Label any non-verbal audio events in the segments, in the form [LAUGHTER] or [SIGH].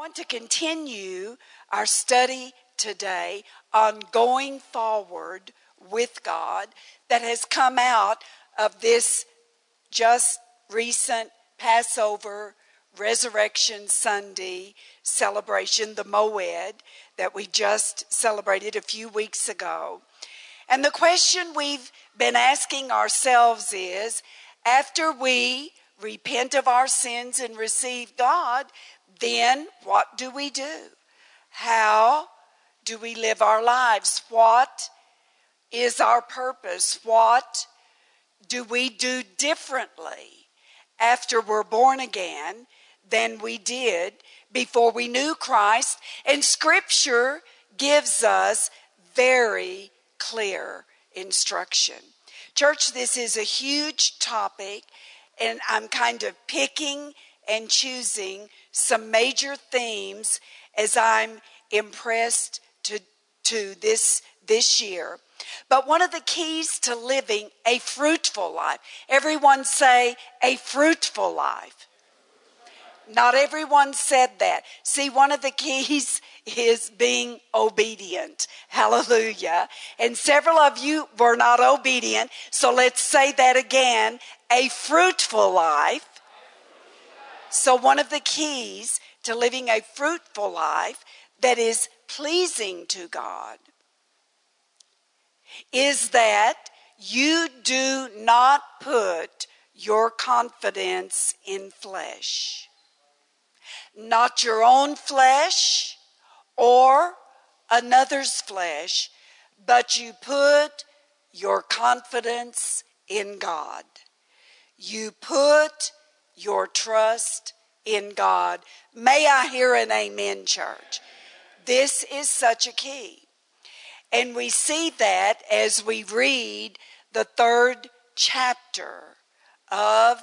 want to continue our study today on going forward with God that has come out of this just recent Passover Resurrection Sunday celebration, the Moed, that we just celebrated a few weeks ago. And the question we've been asking ourselves is after we repent of our sins and receive God, then what do we do? How do we live our lives? What is our purpose? What do we do differently after we're born again than we did before we knew Christ? And Scripture gives us very clear instruction. Church, this is a huge topic, and I'm kind of picking and choosing some major themes as I'm impressed to, to this, this year. But one of the keys to living a fruitful life, everyone say a fruitful life. Not everyone said that. See, one of the keys [LAUGHS] is being obedient. Hallelujah. And several of you were not obedient. So let's say that again. A fruitful life so, one of the keys to living a fruitful life that is pleasing to God is that you do not put your confidence in flesh. Not your own flesh or another's flesh, but you put your confidence in God. You put your trust in God. May I hear an amen, church? This is such a key. And we see that as we read the third chapter of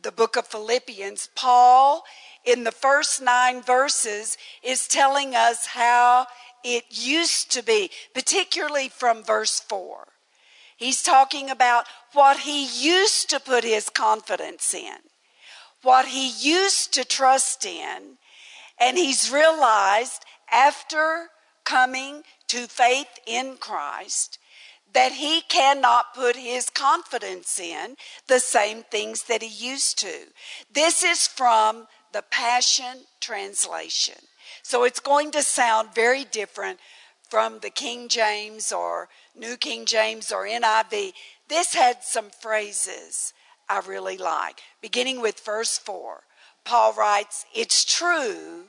the book of Philippians. Paul, in the first nine verses, is telling us how it used to be, particularly from verse 4. He's talking about what he used to put his confidence in what he used to trust in, and he's realized after coming to faith in Christ that he cannot put his confidence in the same things that he used to. This is from the Passion Translation. So it's going to sound very different from the King James or New King James or NIV. This had some phrases I really like. Beginning with verse 4, Paul writes, It's true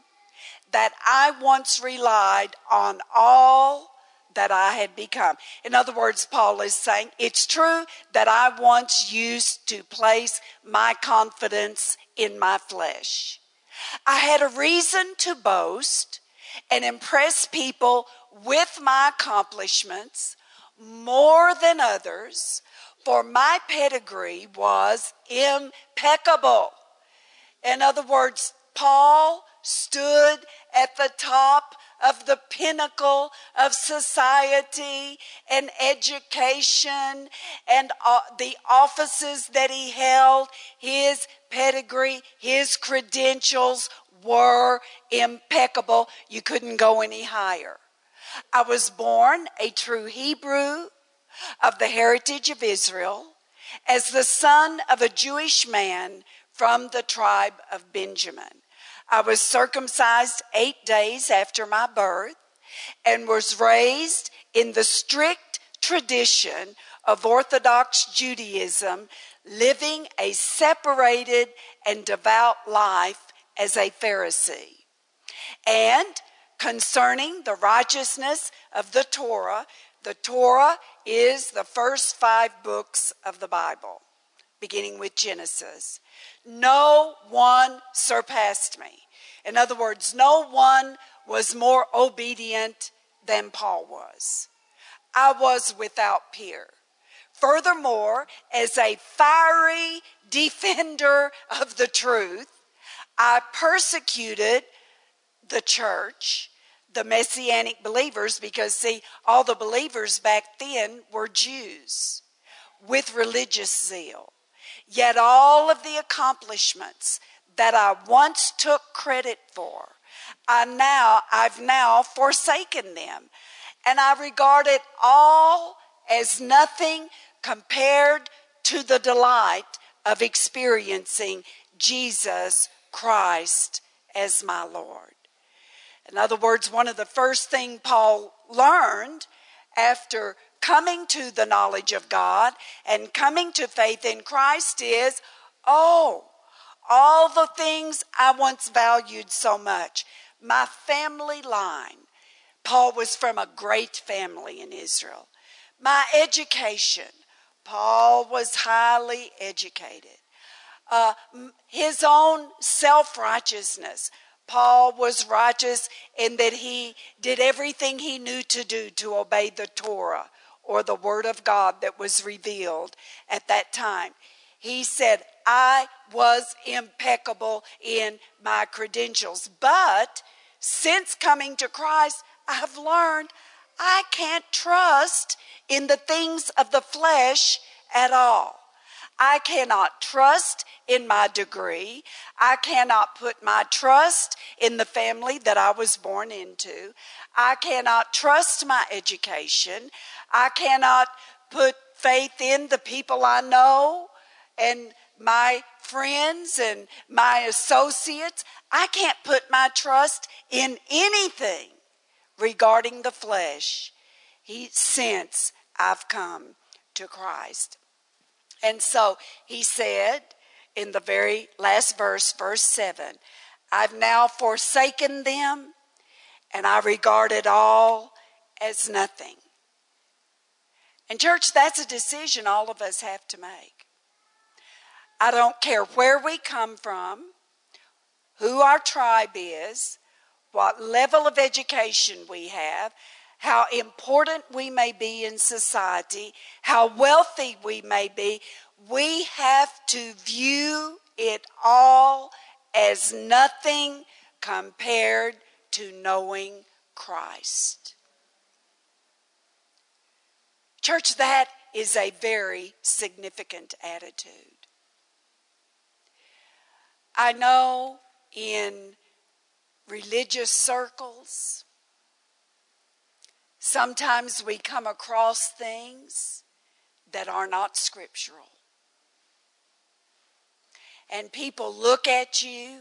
that I once relied on all that I had become. In other words, Paul is saying, It's true that I once used to place my confidence in my flesh. I had a reason to boast and impress people with my accomplishments more than others for my pedigree was impeccable. In other words, Paul stood at the top of the pinnacle of society and education and uh, the offices that he held, his pedigree, his credentials were impeccable. You couldn't go any higher. I was born a true Hebrew of the heritage of Israel as the son of a Jewish man from the tribe of Benjamin. I was circumcised eight days after my birth and was raised in the strict tradition of Orthodox Judaism, living a separated and devout life as a Pharisee. And concerning the righteousness of the Torah, the Torah is the first five books of the Bible, beginning with Genesis. No one surpassed me. In other words, no one was more obedient than Paul was. I was without peer. Furthermore, as a fiery [LAUGHS] defender of the truth, I persecuted the church the messianic believers because, see, all the believers back then were Jews with religious zeal. Yet all of the accomplishments that I once took credit for I now, I've now forsaken them. And I regard it all as nothing compared to the delight of experiencing Jesus Christ as my Lord. In other words, one of the first things Paul learned after coming to the knowledge of God and coming to faith in Christ is oh, all the things I once valued so much. My family line. Paul was from a great family in Israel. My education. Paul was highly educated. Uh, his own self righteousness. Paul was righteous in that he did everything he knew to do to obey the Torah or the Word of God that was revealed at that time. He said, I was impeccable in my credentials. But since coming to Christ, I've learned I can't trust in the things of the flesh at all. I cannot trust in my degree. I cannot put my trust in the family that I was born into. I cannot trust my education. I cannot put faith in the people I know and my friends and my associates. I can't put my trust in anything regarding the flesh he, since I've come to Christ. And so he said in the very last verse, verse 7 I've now forsaken them, and I regard it all as nothing. And, church, that's a decision all of us have to make. I don't care where we come from, who our tribe is, what level of education we have, how important we may be in society, how wealthy we may be, we have to view it all as nothing compared to knowing Christ. Church, that is a very significant attitude. I know in religious circles, Sometimes we come across things that are not scriptural. And people look at you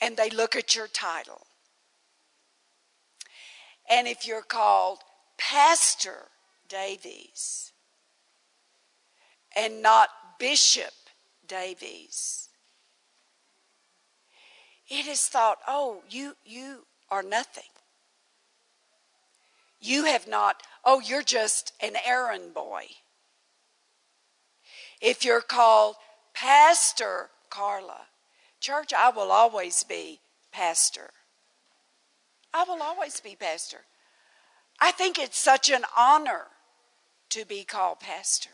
and they look at your title. And if you're called Pastor Davies and not Bishop Davies, it is thought, oh, you, you are nothing. You have not, oh, you're just an errand boy. If you're called Pastor Carla, church, I will always be pastor. I will always be pastor. I think it's such an honor to be called pastor.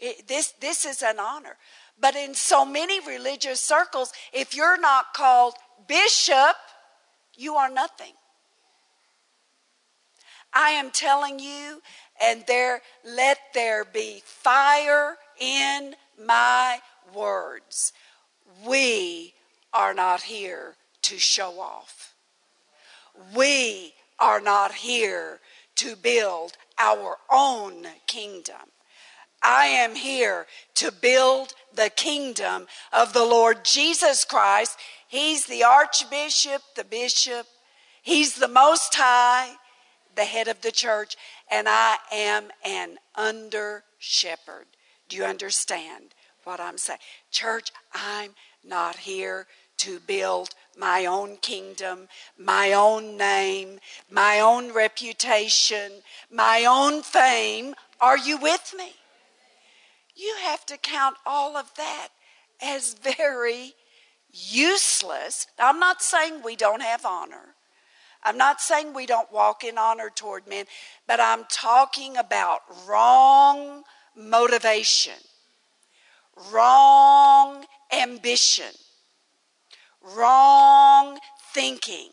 It, this, this is an honor. But in so many religious circles, if you're not called bishop, you are nothing. I am telling you, and there let there be fire in my words. We are not here to show off. We are not here to build our own kingdom. I am here to build the kingdom of the Lord Jesus Christ. He's the archbishop, the bishop, he's the most high the head of the church, and I am an under shepherd. Do you understand what I'm saying? Church, I'm not here to build my own kingdom, my own name, my own reputation, my own fame. Are you with me? You have to count all of that as [LAUGHS] very useless. I'm not saying we don't have honor. I'm not saying we don't walk in honor toward men, but I'm talking about wrong motivation, wrong ambition, wrong thinking.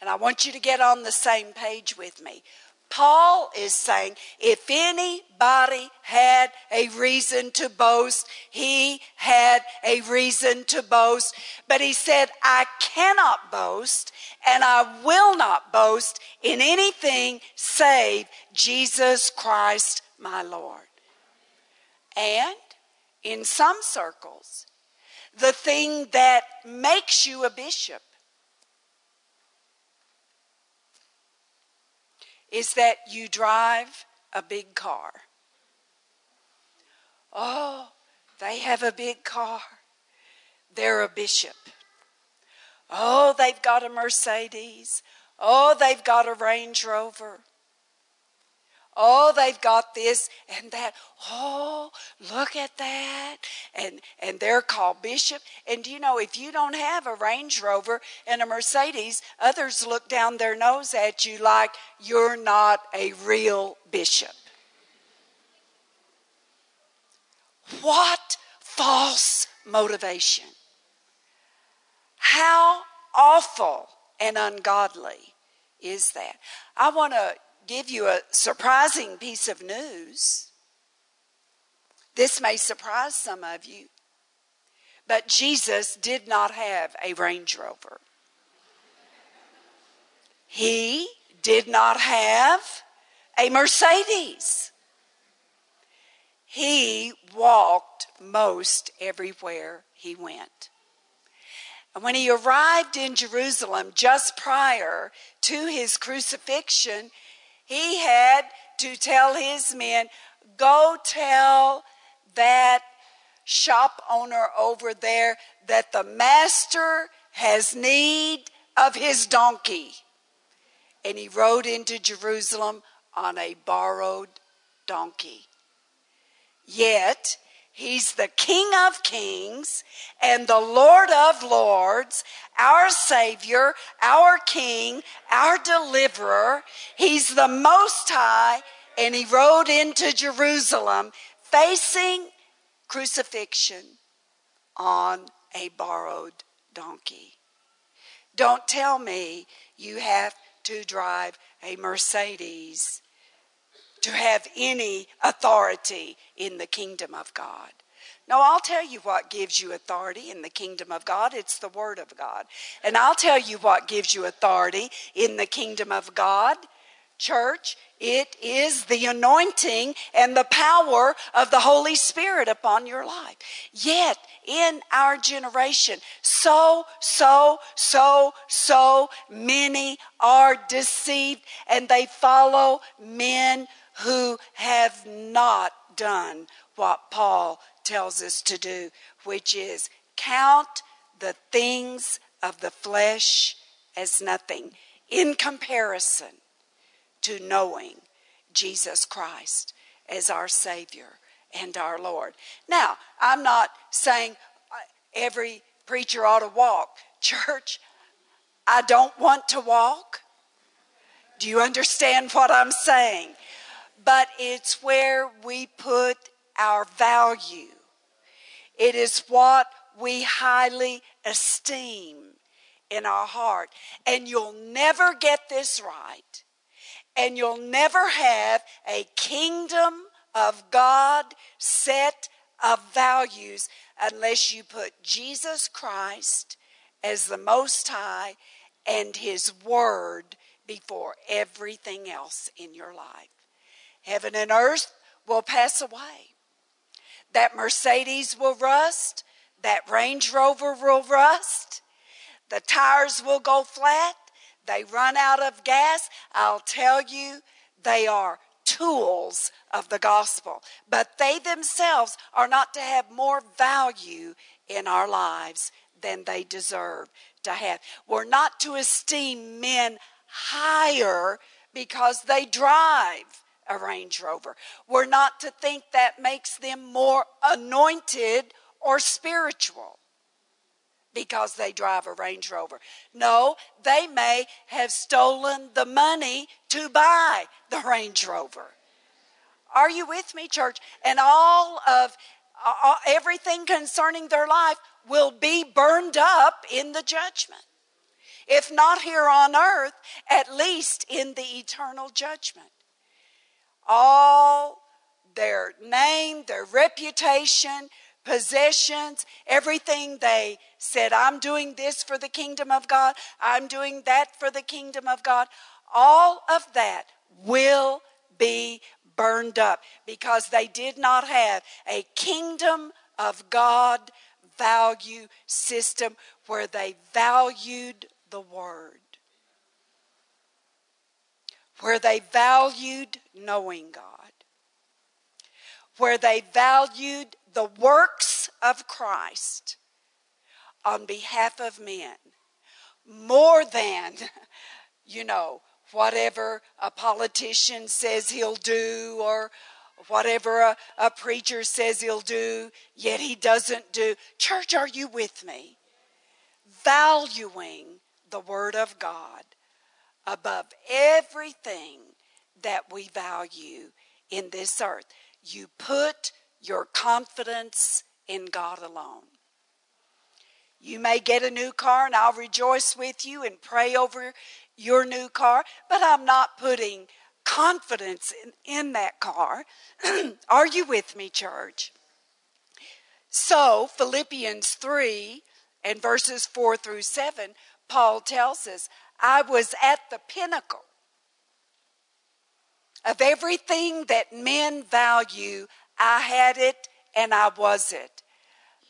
And I want you to get on the same page with me. Paul is saying if anybody had a reason to boast, he had a reason to boast. But he said, I cannot boast and I will not boast in anything save Jesus Christ my Lord. And in some circles, the thing that makes you a bishop is that you drive a big car. Oh, they have a big car. They're a bishop. Oh, they've got a Mercedes. Oh, they've got a Range Rover. Oh, they've got this and that. Oh, look at that. And and they're called bishop. And you know if you don't have a Range Rover and a Mercedes, others look down their nose at you like you're not a real bishop. What false motivation. How awful and ungodly is that? I want to give you a surprising piece of news. This may surprise some of you, but Jesus did not have a Range Rover. He did not have a Mercedes. He walked most everywhere he went. And when he arrived in Jerusalem just prior to his crucifixion, he had to tell his men, go tell that shop owner over there that the master has need of his donkey. And he rode into Jerusalem on a borrowed donkey. Yet, He's the King of Kings and the Lord of Lords, our Savior, our King, our Deliverer. He's the Most High, and He rode into Jerusalem facing crucifixion on a borrowed donkey. Don't tell me you have to drive a Mercedes to have any authority in the kingdom of God. No, I'll tell you what gives you authority in the kingdom of God. It's the Word of God. And I'll tell you what gives you authority in the kingdom of God. Church, it is the anointing and the power of the Holy Spirit upon your life. Yet, in our generation, so, so, so, so many are deceived and they follow men who have not done what Paul tells us to do, which is count the things of the flesh as nothing in comparison to knowing Jesus Christ as our Savior and our Lord. Now, I'm not saying uh, every preacher ought to walk. [LAUGHS] Church, I don't want to walk. Do you understand what I'm saying? But it's where we put our value. It is what we highly esteem in our heart. And you'll never get this right. And you'll never have a kingdom of God set of values unless you put Jesus Christ as the Most High and His Word before everything else in your life. Heaven and earth will pass away. That Mercedes will rust. That Range Rover will rust. The tires will go flat. They run out of gas. I'll tell you, they are tools of the gospel. But they themselves are not to have more value in our lives than they deserve to have. We're not to esteem men higher because they drive a Range Rover. We're not to think that makes them more anointed or spiritual because they drive a Range Rover. No, they may have stolen the money to buy the Range Rover. Are you with me, church? And all of everything concerning their life will be burned up in the judgment. If not here on earth, at least in the eternal judgment. All their name, their reputation, possessions, everything they said, I'm doing this for the kingdom of God, I'm doing that for the kingdom of God, all of that will be burned up because they did not have a kingdom of God value system where they valued the word, where they valued knowing God where they valued the works of Christ on behalf of men more than, [LAUGHS] you know, whatever a politician says he'll do or whatever a, a, preacher says he'll do, yet he doesn't do. Church, are you with me? Valuing the Word of God above everything that we value in this earth. You put your confidence in God alone. You may get a new car, and I'll rejoice with you and pray over your new car, but I'm not putting confidence in, in that car. [CLEARS THROAT] Are you with me, church? So, Philippians 3 and verses 4 through 7, Paul tells us, I was at the pinnacle of everything that men value, I had it and I was it.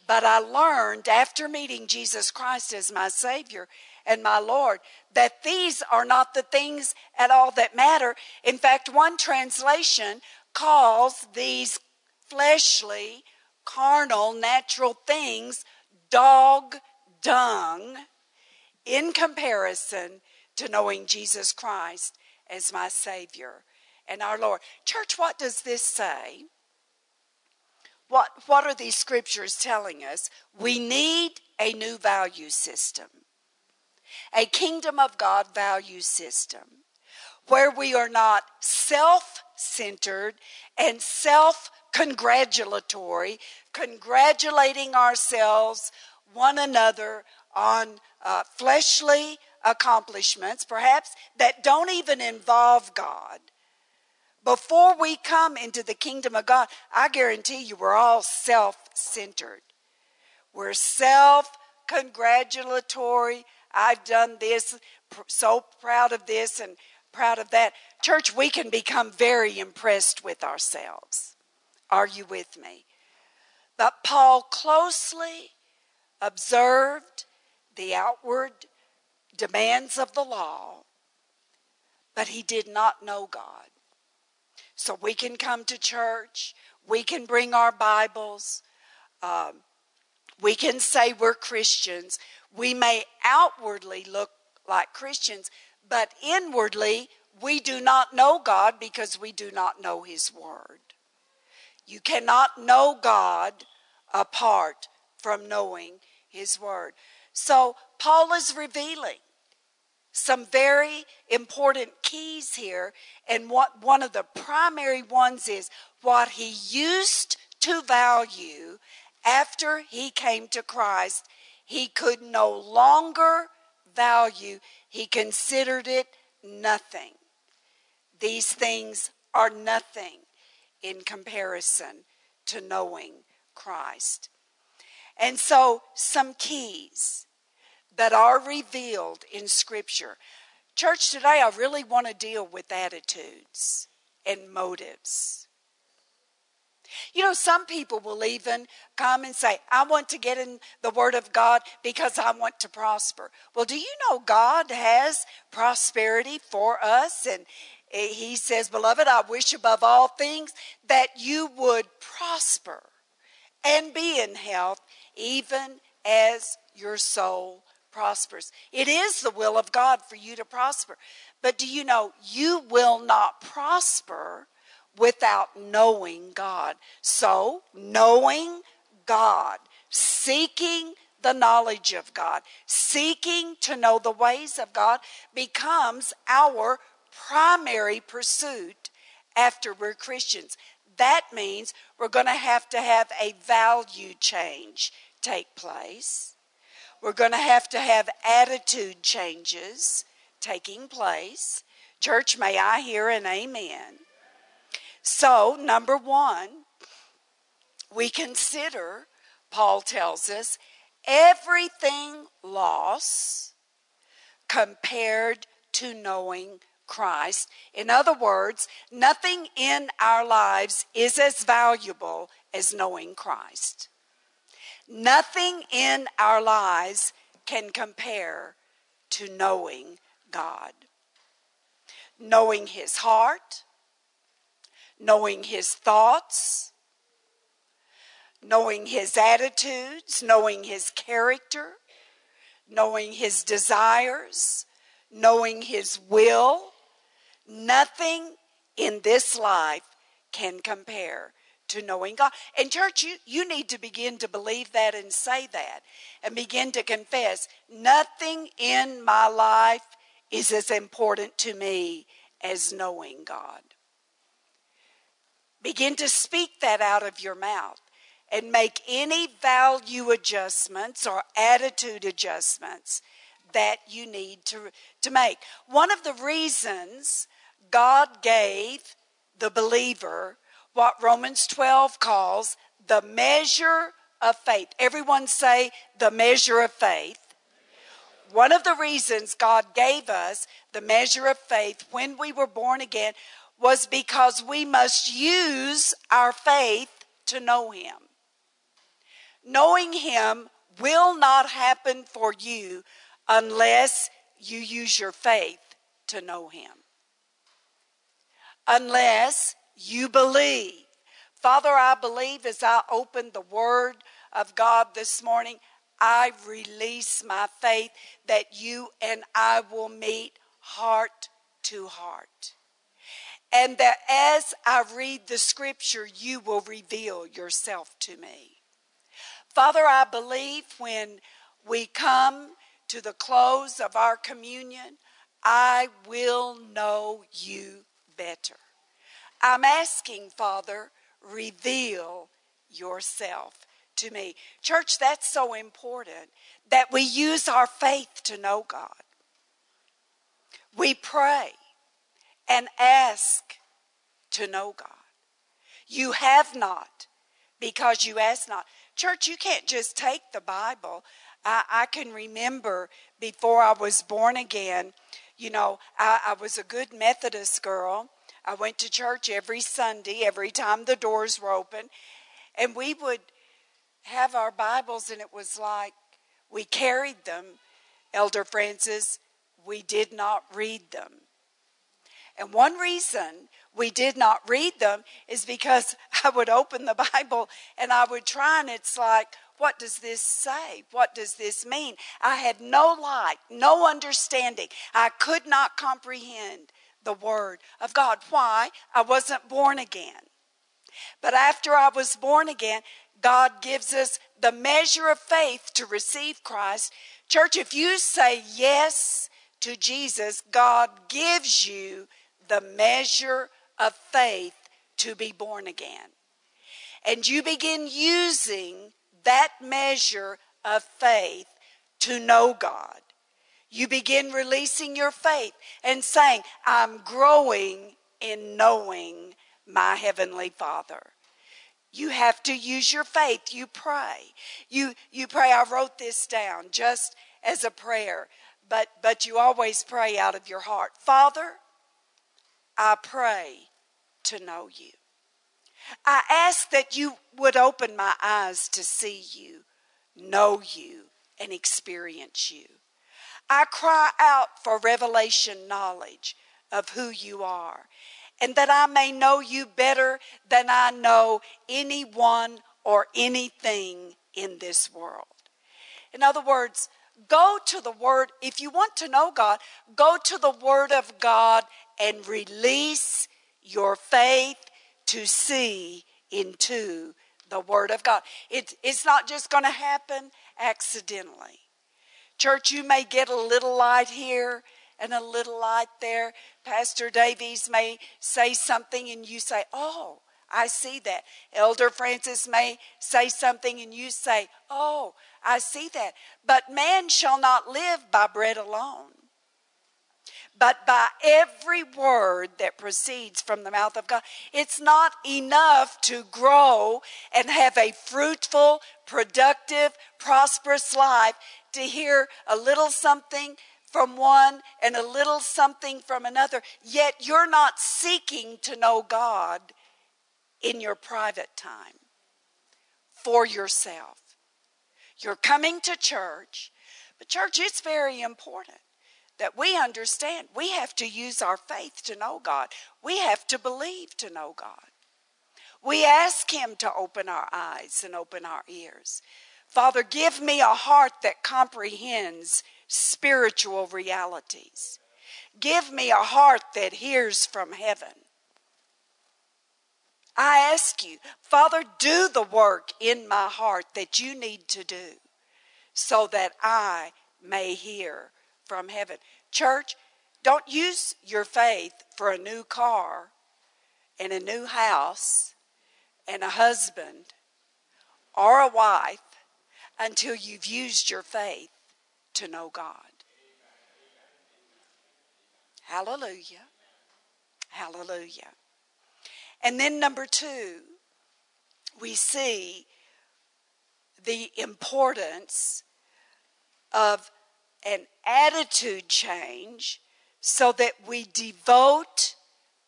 But I learned after meeting Jesus Christ as my Savior and my Lord that these are not the things at all that matter. In fact, one translation calls these fleshly, carnal, natural things dog dung in comparison to knowing Jesus Christ as my Savior and our Lord. Church, what does this say? What, what are these scriptures telling us? We need a new value system, a kingdom of God value system where we are not self centered and self congratulatory, congratulating ourselves, one another on uh, fleshly accomplishments, perhaps that don't even involve God before we come into the kingdom of God, I guarantee you we're all self centered. We're self congratulatory. I've done this, so proud of this and proud of that. Church, we can become very impressed with ourselves. Are you with me? But Paul closely observed the outward demands of the law, but he did not know God. So we can come to church, we can bring our Bibles, um, we can say we're Christians. We may outwardly look like Christians, but inwardly we do not know God because we do not know His Word. You cannot know God apart from knowing His Word. So Paul is revealing some very important keys here. And what one of the primary ones is what he used to value after he came to Christ, he could no longer value. He considered it nothing. These things are nothing in comparison to knowing Christ. And so, some keys that are revealed in Scripture. Church, today I really want to deal with attitudes and motives. You know, some people will even come and say, I want to get in the Word of God because I want to prosper. Well, do you know God has prosperity for us? And eh, He says, Beloved, I wish above all things that you would prosper and be in health, even as your soul prospers. It is the will of God for you to prosper. But do you know you will not prosper without knowing God? So, knowing God, seeking the knowledge of God, seeking to know the ways of God becomes our primary pursuit after we're Christians. That means we're going to have to have a value change take place. We're going to have to have attitude changes taking place. Church, may I hear an amen? So, number one, we consider, Paul tells us, everything loss compared to knowing Christ. In other words, nothing in our lives is as valuable as knowing Christ. Nothing in our lives can compare to knowing God. Knowing His heart, knowing His thoughts, knowing His attitudes, knowing His character, knowing His desires, knowing His will. Nothing in this life can compare to knowing God. And church, you, you need to begin to believe that and say that and begin to confess nothing in my life is as important to me as knowing God. Begin to speak that out of your mouth and make any value adjustments or attitude adjustments that you need to, to make. One of the reasons God gave the believer what Romans 12 calls the measure of faith. Everyone say the measure of faith. One of the reasons God gave us the measure of faith when we were born again was because we must use our faith to know Him. Knowing Him will not happen for you unless you use your faith to know Him. Unless you believe. Father, I believe as I open the Word of God this morning, I release my faith that you and I will meet heart to heart. And that as I read the scripture, you will reveal yourself to me. Father, I believe when we come to the close of our communion, I will know you better. I'm asking, Father, reveal yourself to me. Church, that's so important that we use our faith to know God. We pray and ask to know God. You have not because you ask not. Church, you can't just take the Bible. I, I can remember before I was born again, you know, I, I was a good Methodist girl. I went to church every Sunday, every time the doors were open, and we would have our Bibles, and it was like we carried them, Elder Francis, we did not read them. And one reason we did not read them is because [LAUGHS] I would open the Bible and I would try, and it's like, what does this say? What does this mean? I had no light, no understanding. I could not comprehend the Word of God. Why? I wasn't born again. But after I was born again, God gives us the measure of faith to receive Christ. Church, if you say yes to Jesus, God gives you the measure of faith to be born again. And you begin using that measure of faith to know God. You begin releasing your faith and saying, I'm growing in knowing my Heavenly Father. You have to use your faith. You pray. You, you pray. I wrote this down just as a prayer, but, but you always pray out of your heart. Father, I pray to know you. I ask that you would open my eyes to see you, know you, and experience you. I cry out for revelation knowledge of who you are, and that I may know you better than I know anyone or anything in this world. In other words, go to the Word. If you want to know God, go to the Word of God and release your faith to see into the Word of God. It, it's not just going to happen accidentally. Church, you may get a little light here and a little light there. Pastor Davies may say something and you say, Oh, I see that. Elder Francis may say something and you say, Oh, I see that. But man shall not live by bread alone, but by every word that proceeds from the mouth of God. It's not enough to grow and have a fruitful, productive, prosperous life to hear a little something from one and a little something from another, yet you're not seeking to know God in your private time for yourself. You're coming to church, but church, it's very important that we understand we have to use our faith to know God. We have to believe to know God. We ask Him to open our eyes and open our ears. Father, give me a heart that comprehends spiritual realities. Give me a heart that hears from heaven. I ask you, Father, do the work in my heart that you need to do so that I may hear from heaven. Church, don't use your faith for a new car and a new house and a husband or a wife until you've used your faith to know God. Hallelujah. Hallelujah. And then, number two, we see the importance of an attitude change so that we devote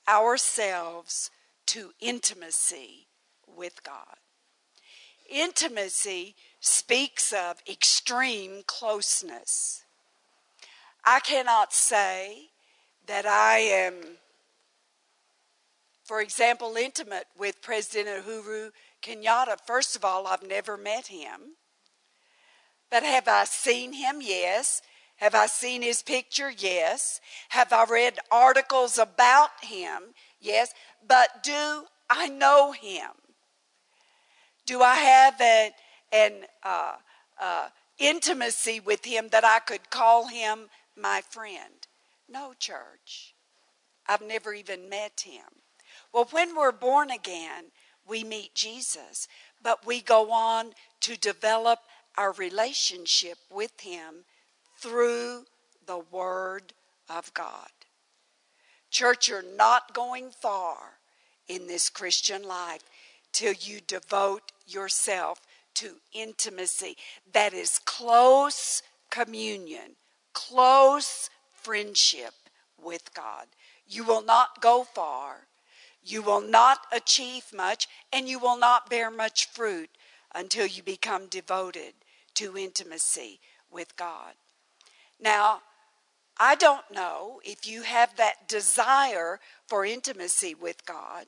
ourselves to intimacy with God. Intimacy speaks of extreme closeness. I cannot say that I am, for example, intimate with President Uhuru Kenyatta. First of all, I've never met him. But have I seen him? Yes. Have I seen his picture? Yes. Have I read articles about him? Yes. But do I know him? Do I have an, an uh, uh, intimacy with him that I could call him my friend? No, church. I've never even met him. Well, when we're born again, we meet Jesus, but we go on to develop our relationship with Him through the Word of God. Church, you're not going far in this Christian life till you devote yourself to intimacy. That is close communion, close friendship with God. You will not go far. You will not achieve much, and you will not bear much fruit until you become devoted to intimacy with God. Now, I don't know if you have that desire for intimacy with God.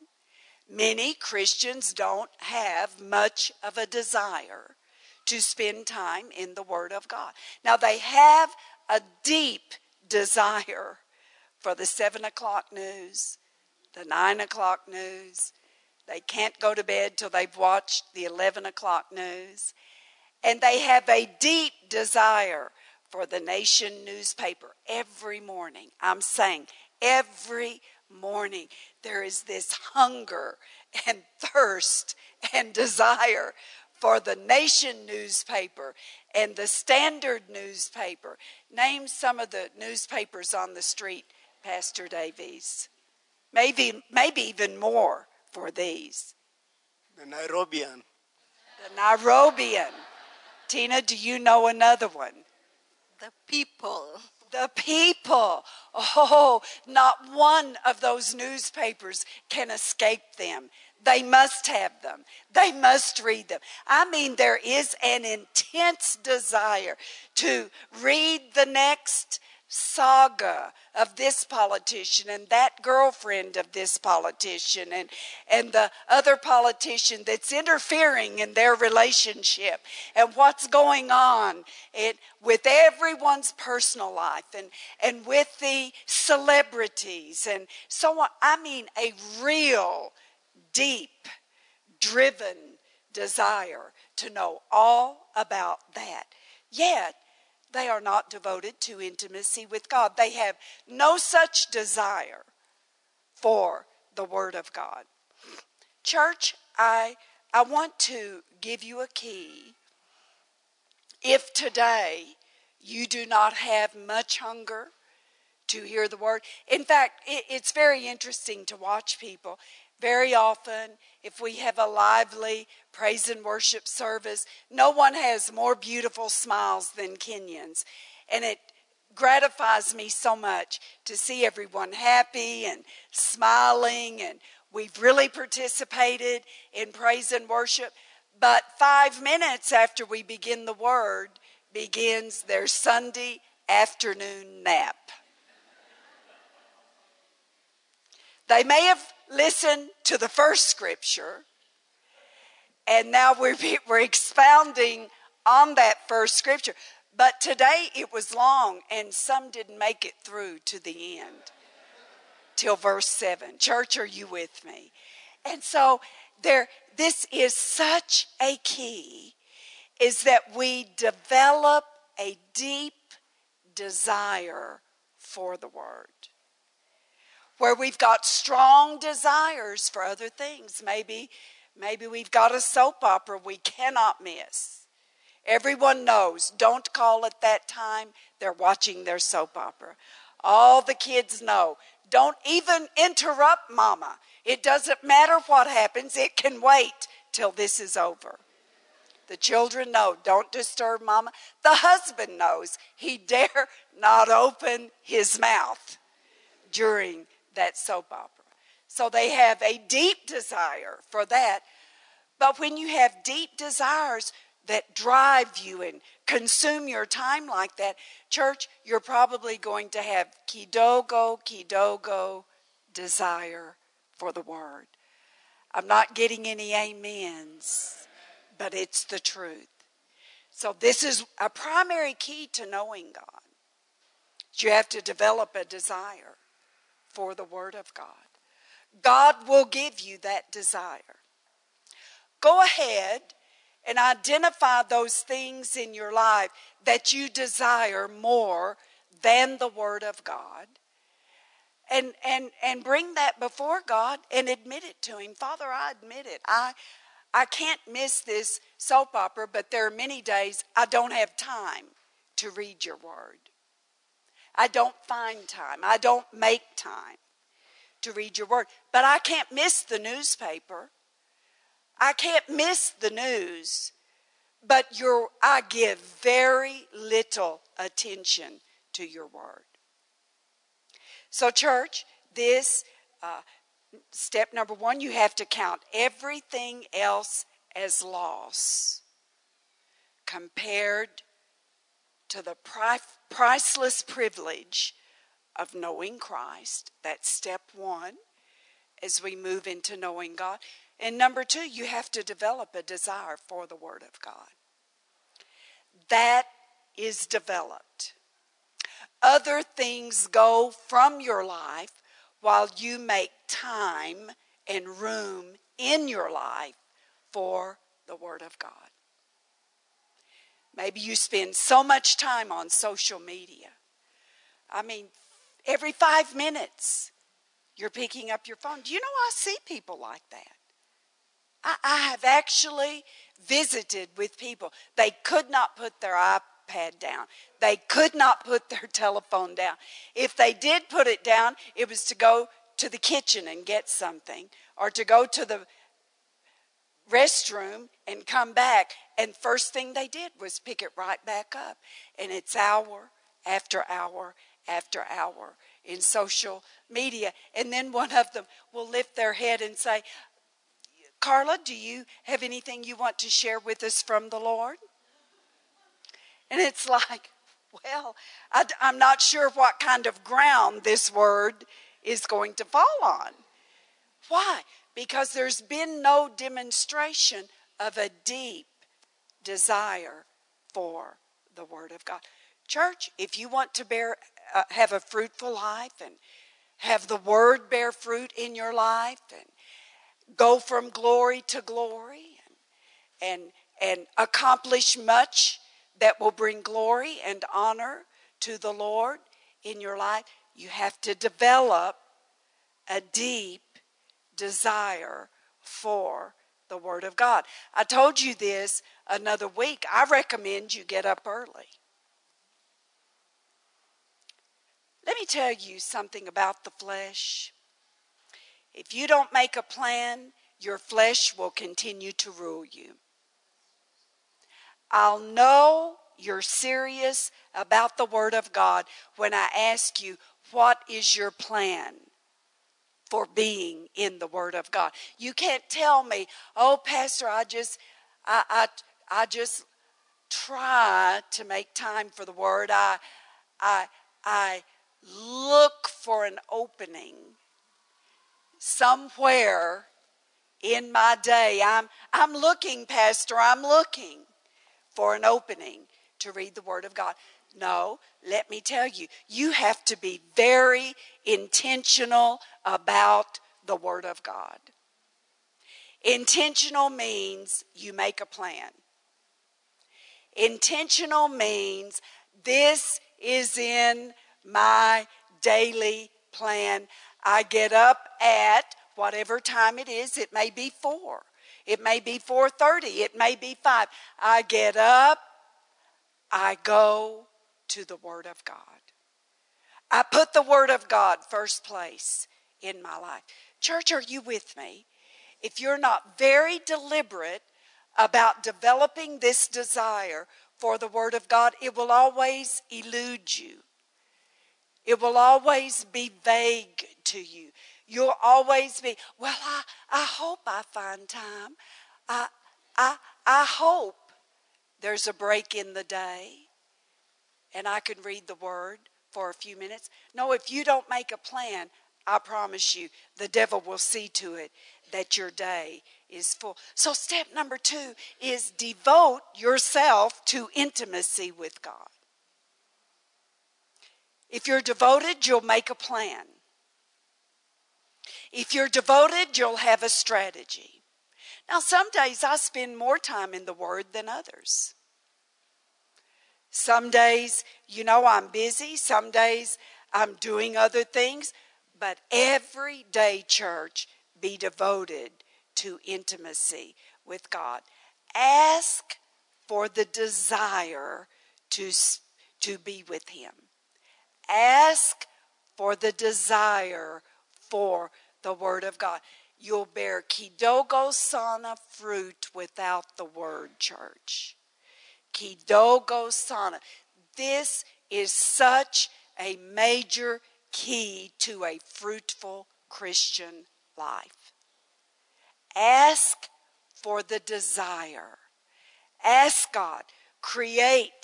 Many Christians don't have much of a desire to spend time in the Word of God. Now, they have a deep desire for the seven o'clock news, the nine o'clock news. They can't go to bed till they've watched the 11 o'clock news. And they have a deep desire for the nation newspaper every morning. I'm saying every morning there is this hunger and thirst and desire for the nation newspaper and the standard newspaper. Name some of the newspapers on the street, Pastor Davies. Maybe, maybe even more for these. The Nairobian. The Nairobian. Tina, do you know another one? The people. The people. Oh, not one of those newspapers can escape them. They must have them. They must read them. I mean, there is an intense desire to read the next saga of this politician and that girlfriend of this politician and, and the other politician that's interfering in their relationship and what's going on it, with everyone's personal life and, and with the celebrities and so on. I mean, a real, deep, driven desire to know all about that. Yet, they are not devoted to intimacy with God. They have no such desire for the Word of God. Church, I, I want to give you a key. If today you do not have much hunger to hear the word. In fact, it, it's very interesting to watch people. Very often, if we have a lively praise and worship service, no one has more beautiful smiles than Kenyans. And it gratifies me so much to see everyone happy and smiling, and we've really participated in praise and worship. But five minutes after we begin the word begins their Sunday afternoon nap. They may have listened to the first scripture, and now we're, [LAUGHS] we're expounding on that first scripture. But today it was long, and some didn't make it through to the end till verse 7. Church, are you with me? And so there this is such a key is that we develop a deep desire for the word where we've got strong desires for other things maybe maybe we've got a soap opera we cannot miss everyone knows don't call at that time they're watching their soap opera all the kids know don't even interrupt mama it doesn't matter what happens, it can wait till this is over. The children know, don't disturb mama. The husband knows he [LAUGHS] dare not open his mouth during that soap opera. So they have a deep desire for that. But when you have deep desires that drive you and consume your time like that, church, you're probably going to have kidogo, kidogo desire for the word. I'm not getting any amens, but it's the truth. So, this is a primary key to knowing God. You have to develop a desire for the Word of God. God will give you that desire. Go ahead and identify those things in your life that you desire more than the Word of God and and and bring that before God and admit it to him. Father, I admit it. I I can't miss this soap opera, but there are many days I don't have time to read your word. I don't find time. I don't make time to read your word. But I can't miss the newspaper. I can't miss the news. But your I give very little attention to your word. So, church, this uh, step number one, you have to count everything else as loss compared to the pri- priceless privilege of knowing Christ. That's step one as we move into knowing God. And number two, you have to develop a desire for the Word of God. That is developed other things go from your life while you make time and room in your life for the Word of God. Maybe you spend so much time on social media. I mean, every five minutes you're picking up your phone. Do you know I see people like that? I, I have actually visited with people. They could not put their iPad down. They could not put their [LAUGHS] telephone down. If they did put it down, it was to go to the kitchen and get something or to go to the restroom and come back. And first thing they did was pick it right back up. And it's hour after hour after hour in social media. And then one of them will lift their head and say, Carla, do you have anything you want to share with us from the Lord? And it's [LAUGHS] like, well, I, am not sure what kind of ground this word is going to fall on. Why? Because there's been no demonstration of a deep desire for the Word of God. Church, if you want to bear, uh, have a fruitful life and have the Word bear fruit in your life and go from glory to glory and, and, and accomplish much that will bring glory and honor to the Lord in your life, you have to develop a deep desire for the Word of God. I told you this another week. I recommend you get up early. Let me tell you something about the flesh. If you don't make a plan, your flesh will continue to rule you. I'll know you're serious about the Word of God when I ask you, what is your plan for being in the Word of God? You can't tell me, oh, Pastor, I just, I, I, I just try to make time for the Word. I, I, I look for an opening somewhere in my day. I'm, I'm looking, Pastor, I'm looking for an opening to read the Word of God. No, let me tell you, you have to be very intentional about the Word of God. Intentional means you make a plan. Intentional means this is in my daily plan. I get up at whatever time it is. It may be 4. It may be 4:30. It may be 5. I get up, I go to the word of God. I put the word of God first place in my life. Church, are you with me? If you're not very deliberate about developing this desire for the Word of God, it will always elude you. It will always be vague to you. You'll always be, well, I, I hope I find time. I, I, I hope there's a break in the day and I can read the Word for a few minutes. No, if you don't make a plan, I promise you, the devil will see to it that your day is full. So, step number two is devote yourself to intimacy with God. If you're devoted, you'll make a plan. If you're devoted, you'll have a strategy. Now, some days I spend more time in the Word than others. Some days, you know, I'm busy. Some days I'm doing other things. But every day, church, be devoted to intimacy with God. Ask for the desire to, to be with Him. Ask for the desire for the Word of God. You'll bear kidogo sana fruit without the Word, church. Kidogo sana. This is such a major key to a fruitful Christian life. Ask for the desire. Ask God, create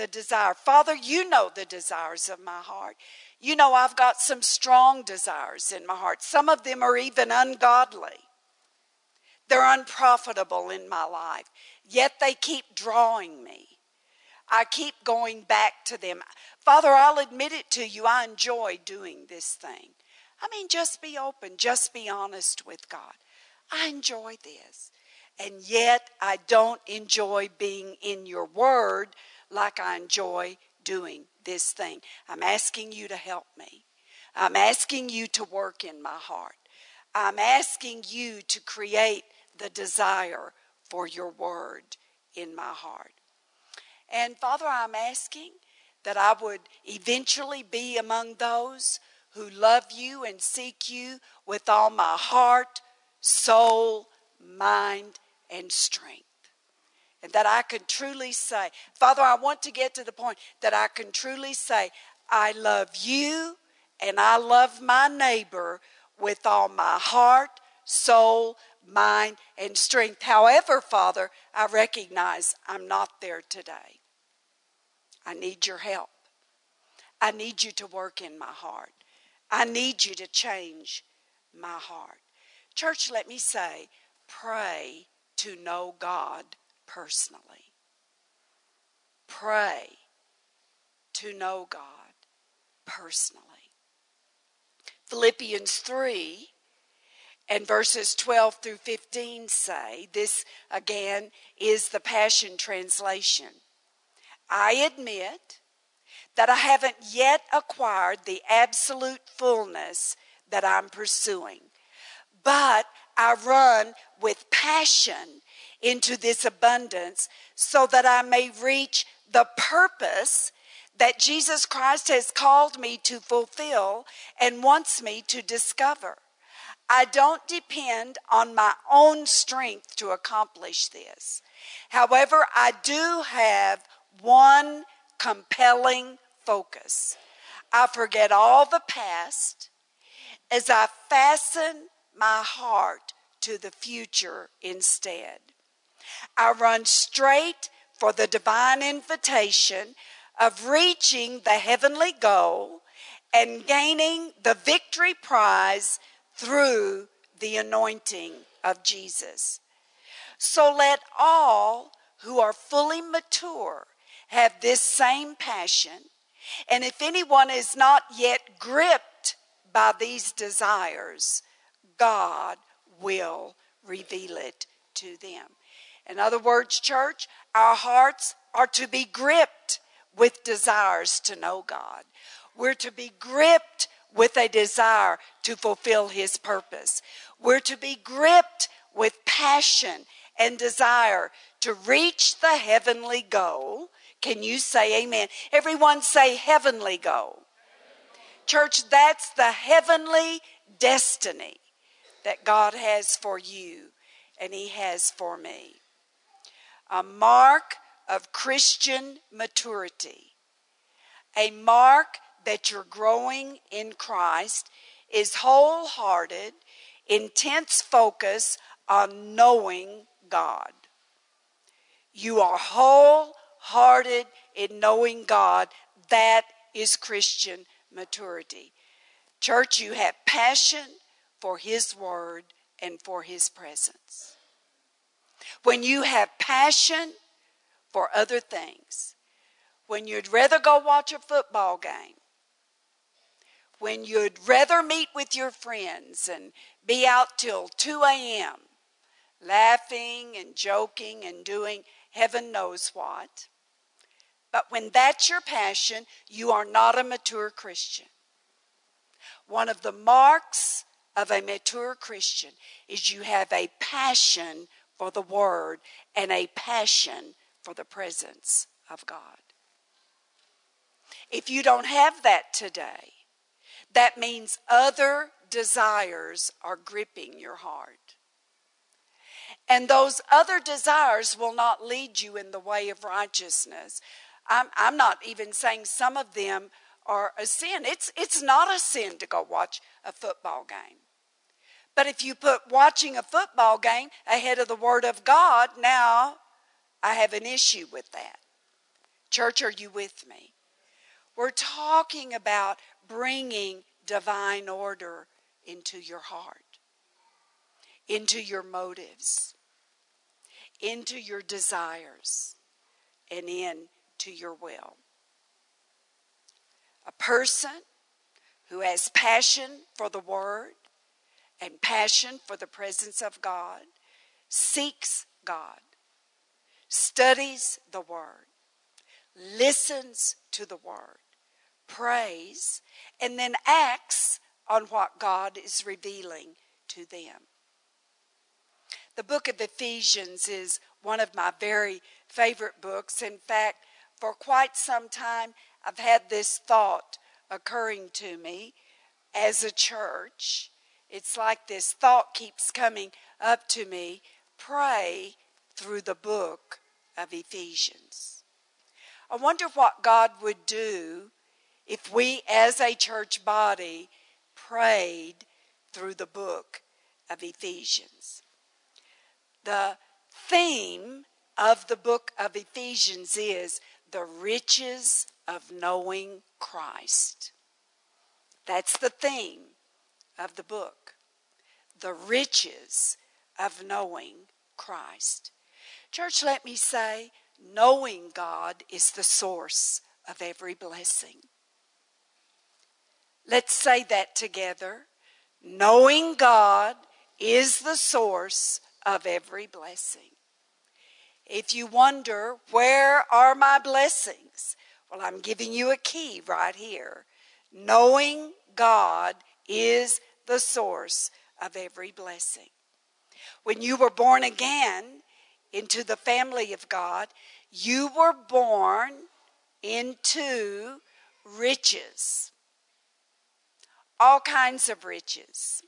the desire. Father, you know the desires of my heart. You know I've got some strong desires in my heart. Some of them are even ungodly. They're unprofitable in my life, yet they keep drawing me. I keep going back to them. Father, I'll admit it to you. I enjoy doing this thing. I mean, just be open, just be honest with God. I enjoy this. And yet, I don't enjoy being in your word like I enjoy doing this thing. I'm asking you to help me. I'm asking you to work in my heart. I'm asking you to create the desire for your word in my heart. And Father, I'm asking that I would eventually be among those who love you and seek you with all my heart, soul, mind, and strength. And that I can truly say, Father, I want to get to the point that I can truly say, I love you and I love my neighbor with all my heart, soul, mind, and strength. However, Father, I recognize I'm not there today. I need your help. I need you to work in my heart. I need you to change my heart. Church, let me say, pray to know God personally. Pray to know God personally. Philippians 3 and verses 12 through 15 say this again is the Passion Translation. I admit that I haven't yet acquired the absolute fullness that I'm pursuing. But I run with passion into this abundance so that I may reach the purpose that Jesus Christ has called me to fulfill and wants me to discover. I don't depend on my own strength to accomplish this. However, I do have one compelling focus. I forget all the past as I fasten my heart to the future instead. I run straight for the divine invitation of reaching the heavenly goal and gaining the victory prize through the anointing of Jesus. So let all who are fully mature have this same passion. And if anyone is not yet gripped by these desires, God will reveal it to them. In other words, church, our hearts are to be gripped with desires to know God. We're to be gripped with a desire to fulfill His purpose. We're to be gripped with passion and desire to reach the heavenly goal. Can you say amen? Everyone say heavenly goal. Church, that's the heavenly destiny that God has for you and He has for me. A mark of Christian maturity, a mark that you're growing in Christ is wholehearted, intense focus on knowing God. You are wholehearted in knowing God. That is Christian maturity. Church, you have passion for His Word and for His presence. When you have passion for other things, when you'd rather go watch a football game, when you'd rather meet with your friends and be out till 2 a.m., laughing and joking and doing heaven knows what. But when that's your passion, you are not a mature Christian. One of the marks of a mature Christian is you have a passion for the Word and a passion for the presence of God. If you don't have that today, that means other desires are gripping your heart. And those other desires will not lead you in the way of righteousness. I'm, I'm not even saying some of them are a sin. It's, it's not a sin to go watch a football game. But if you put watching a football game ahead of the Word of God, now I have an issue with that. Church, are you with me? We're talking about bringing divine order into your heart, into your motives, into your desires, and into your will. A person who has passion for the Word and passion for the presence of God seeks God, studies the Word, listens to the Word, prays, and then acts on what God is revealing to them. The book of Ephesians is one of my very favorite books. In fact, for quite some time, I've had this thought occurring to me as a church. It's like this thought keeps coming up to me pray through the book of Ephesians. I wonder what God would do if we as a church body prayed through the book of Ephesians. The theme of the book of Ephesians is the riches of knowing Christ. That's the theme of the book. The riches of knowing Christ. Church, let me say, knowing God is the source of every blessing. Let's say that together. Knowing God is the source of every blessing. If you wonder, where are my blessings? Well, I'm giving you a key right here. Knowing God is the source of every blessing. When you were born again into the family of God, you were born into riches. All kinds of riches.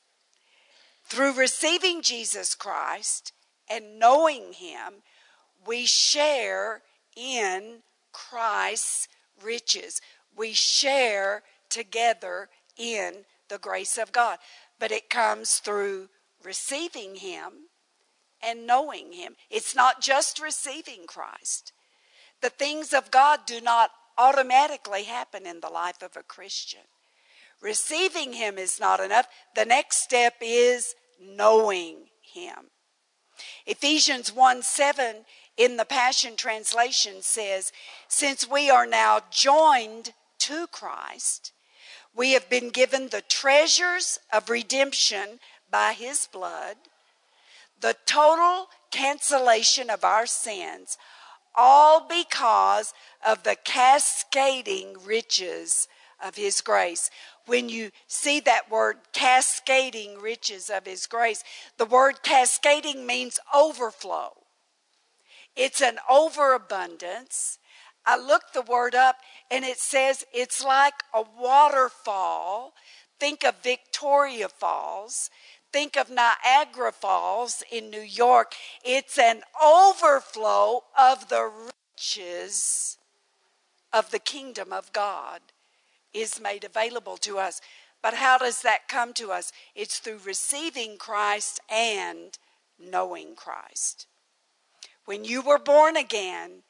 Through receiving Jesus Christ and knowing Him, we share in Christ's riches. We share together in the grace of God. But it comes through receiving Him and knowing Him. It's not just receiving Christ. The things of God do not automatically happen in the life of a Christian. Receiving Him is not enough. The next step is knowing Him. Ephesians 1 7 in the Passion Translation says, Since we are now joined to Christ, we have been given the treasures of redemption by His blood, the total cancellation of our sins, all because of the cascading riches of His grace. When you see that word cascading riches of His grace, the word cascading means overflow. It's an overabundance. I looked the word up and it says it's like a waterfall. Think of Victoria Falls. Think of Niagara Falls in New York. It's an overflow of the riches of the kingdom of God is made available to us. But how does that come to us? It's through receiving Christ and knowing Christ. When you were born again,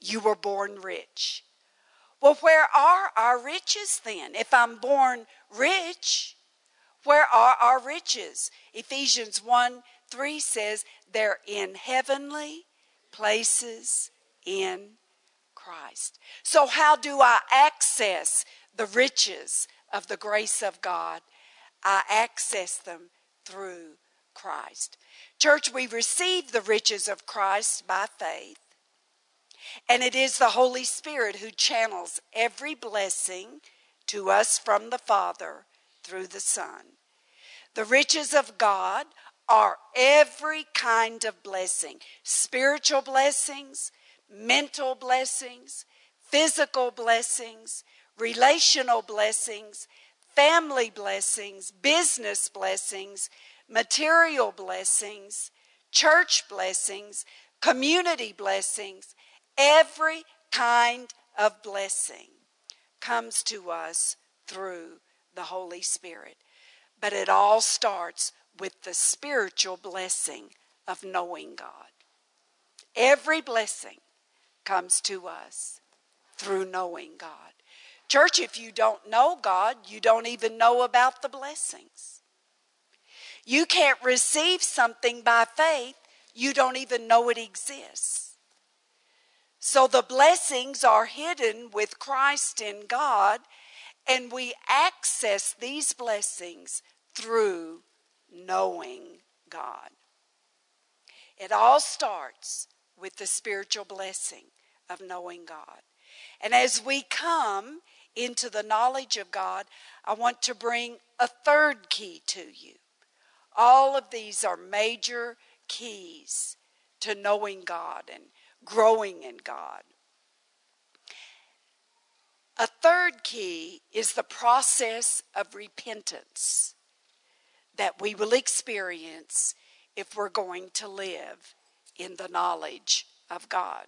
you were born rich. Well, where are our riches then? If I'm born rich, where are our riches? Ephesians 1 3 says they're in heavenly places in Christ. So, how do I access the riches of the grace of God? I access them through Christ. Church, we receive the riches of Christ by faith. And it is the Holy Spirit who channels every blessing to us from the Father through the Son. The riches of God are every kind of blessing spiritual blessings, mental blessings, physical blessings, relational blessings, family blessings, business blessings, material blessings, church blessings, community blessings, every kind of blessing comes to us through the Holy Spirit. But it all starts with the spiritual blessing of knowing God. Every blessing comes to us through knowing God. Church, if you don't know God, you don't even know about the blessings. You can't receive something by faith, you don't even know it exists. So the blessings are hidden with Christ in God, and we access these blessings through knowing God. It all starts with the spiritual blessing of knowing God. And as we come into the knowledge of God, I want to bring a third key to you. All of these are major keys to knowing God and growing in God. A third key is the process of repentance that we will experience if we're going to live in the knowledge of God.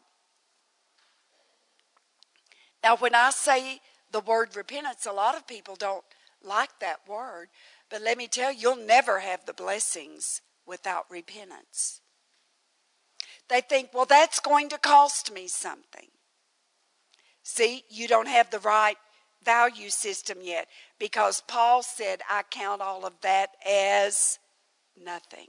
Now, when I say the word repentance, a lot of people don't like that word but let me tell you, you'll never have the blessings without repentance. They think, well, that's going to cost me something. See, you don't have the right value system yet because Paul said, I count all of that as nothing.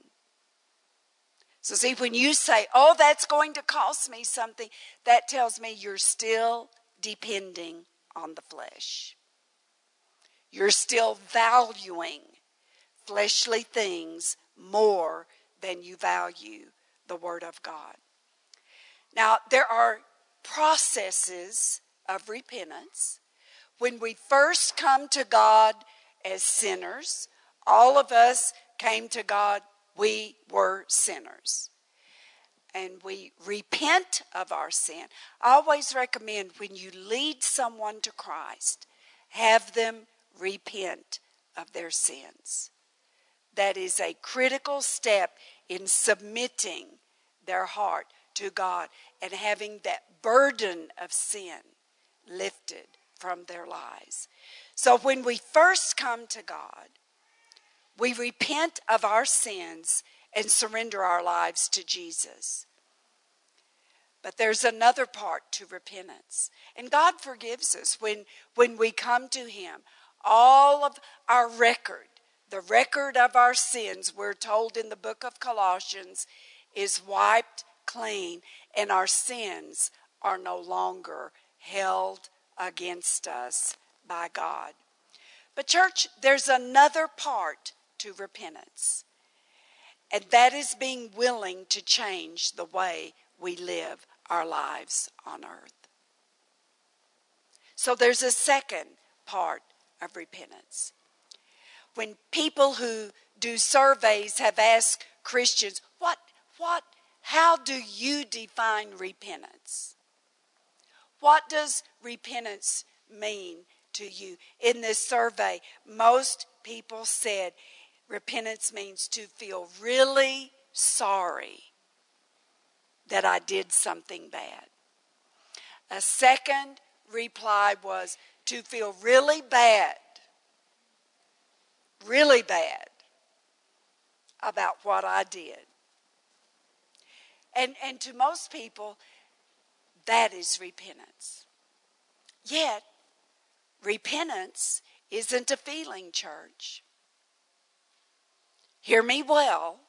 So, see, when you say, oh, that's going to cost me something, that tells me you're still depending on the flesh. You're still valuing fleshly things more than you value the Word of God. Now, there are processes of repentance. When we first come to God as sinners, all of us came to God, we were sinners. and we repent of our sin. I always recommend when you lead someone to Christ, have them repent of their sins. That is a critical step in submitting their heart to God and having that burden of sin lifted from their lives. So when we first come to God, we repent of our sins and surrender our lives to Jesus. But there's another part to repentance. And God forgives us when, when we come to Him. All of our record, the record of our sins, we're told in the book of Colossians, is wiped clean, and our sins are no longer held against us by God. But, church, there's another part to repentance, and that is being willing to change the way we live our lives on earth. So, there's a second part of repentance. When people who do surveys have asked Christians, what, what, how do you define repentance? What does repentance mean to you? In this survey, most people said repentance means to feel really sorry that I did something bad. A second reply was to feel really bad, really bad about what I did. And, and to most people, that is repentance. Yet, repentance isn't a feeling, church. Hear me well.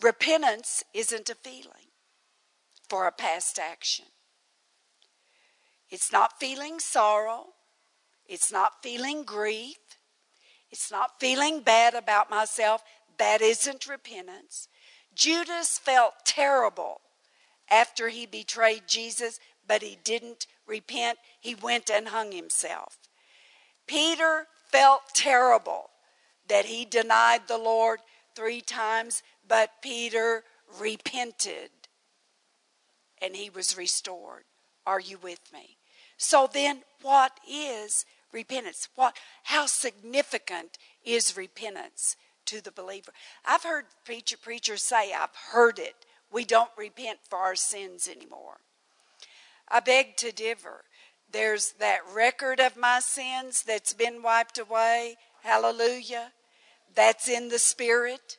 Repentance isn't a feeling for a past action. It's not feeling sorrow. It's not feeling grief. It's not feeling bad about myself. That isn't repentance. Judas felt terrible after he betrayed Jesus, but he didn't repent. He went and hung himself. Peter felt terrible that he denied the Lord three times, but Peter repented and he was restored. Are you with me? So then what is repentance? What how significant is repentance to the believer? I've heard preacher preachers say, I've heard it we don't repent for our sins anymore. I beg to differ. There's that record of my sins that's been wiped away. Hallelujah. That's in the Spirit.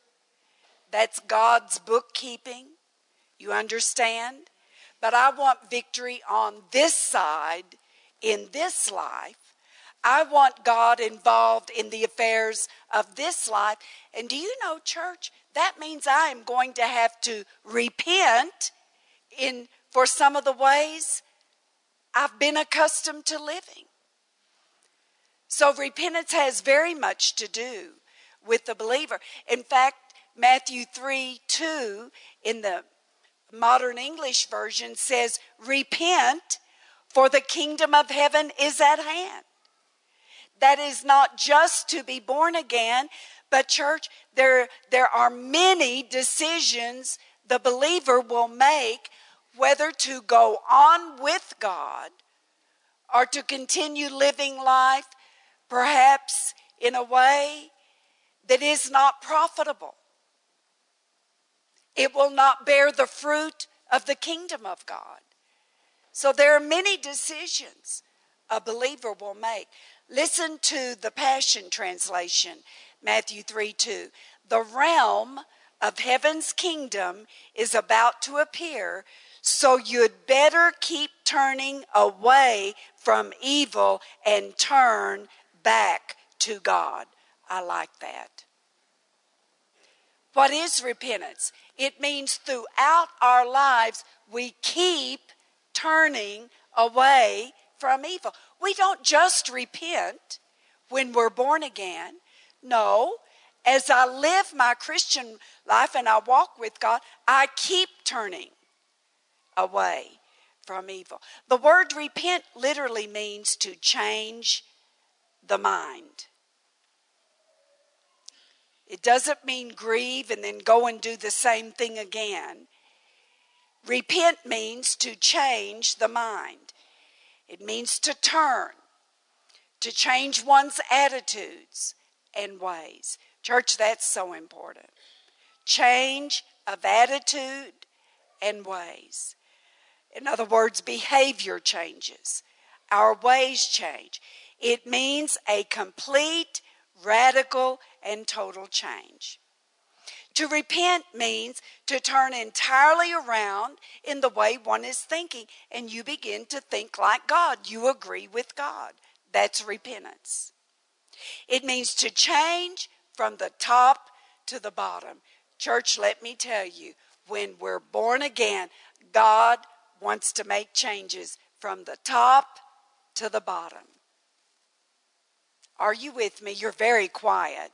That's God's bookkeeping. You understand? But I want victory on this side in this life. I want God involved in the affairs of this life. And do you know, church, that means I am going to have to repent in for some of the ways I've been accustomed to living. So repentance has very much to do with the believer. In fact, Matthew 3 2 in the modern English version says, Repent, for the kingdom of heaven is at hand. That is not just to be born again, but, church, there, there are many decisions the believer will make whether to go on with God or to continue living life perhaps in a way that is not profitable. It will not bear the fruit of the kingdom of God. So there are many decisions a believer will make. Listen to the Passion Translation Matthew 3 2. The realm of heaven's kingdom is about to appear, so you'd better keep turning away from evil and turn back to God. I like that. What is repentance? It means throughout our lives we keep turning away from evil. We don't just repent when we're born again. No, as I live my Christian life and I walk with God, I keep turning away from evil. The word repent literally means to change the mind. It doesn't mean grieve and then go and do the same thing again. Repent means to change the mind, it means to turn, to change one's attitudes and ways. Church, that's so important. Change of attitude and ways. In other words, behavior changes, our ways change. It means a complete, radical, and total change. To repent means to turn entirely around in the way one is thinking, and you begin to think like God. You agree with God. That's repentance. It means to change from the top to the bottom. Church, let me tell you, when we're born again, God wants to make changes from the top to the bottom. Are you with me? You're very quiet.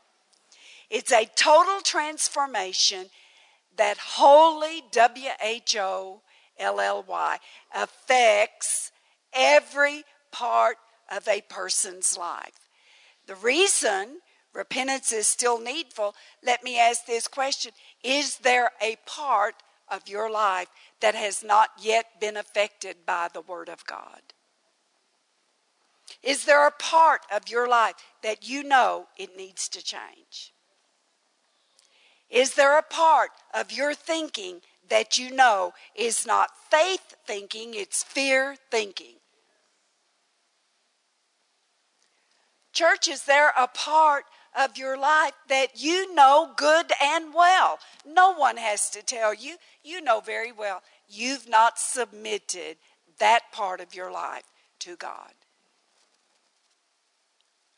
It's a total transformation that wholly, W H O L L Y, affects every part of a person's life. The reason repentance is still needful, let me ask this question Is there a part of your life that has not yet been affected by the Word of God? Is there a part of your life that you know it needs to change? Is there a part of your thinking that you know is not faith thinking, it's fear thinking? Church, is there a part of your life that you know good and well? No one has to tell you. You know very well. You've not submitted that part of your life to God.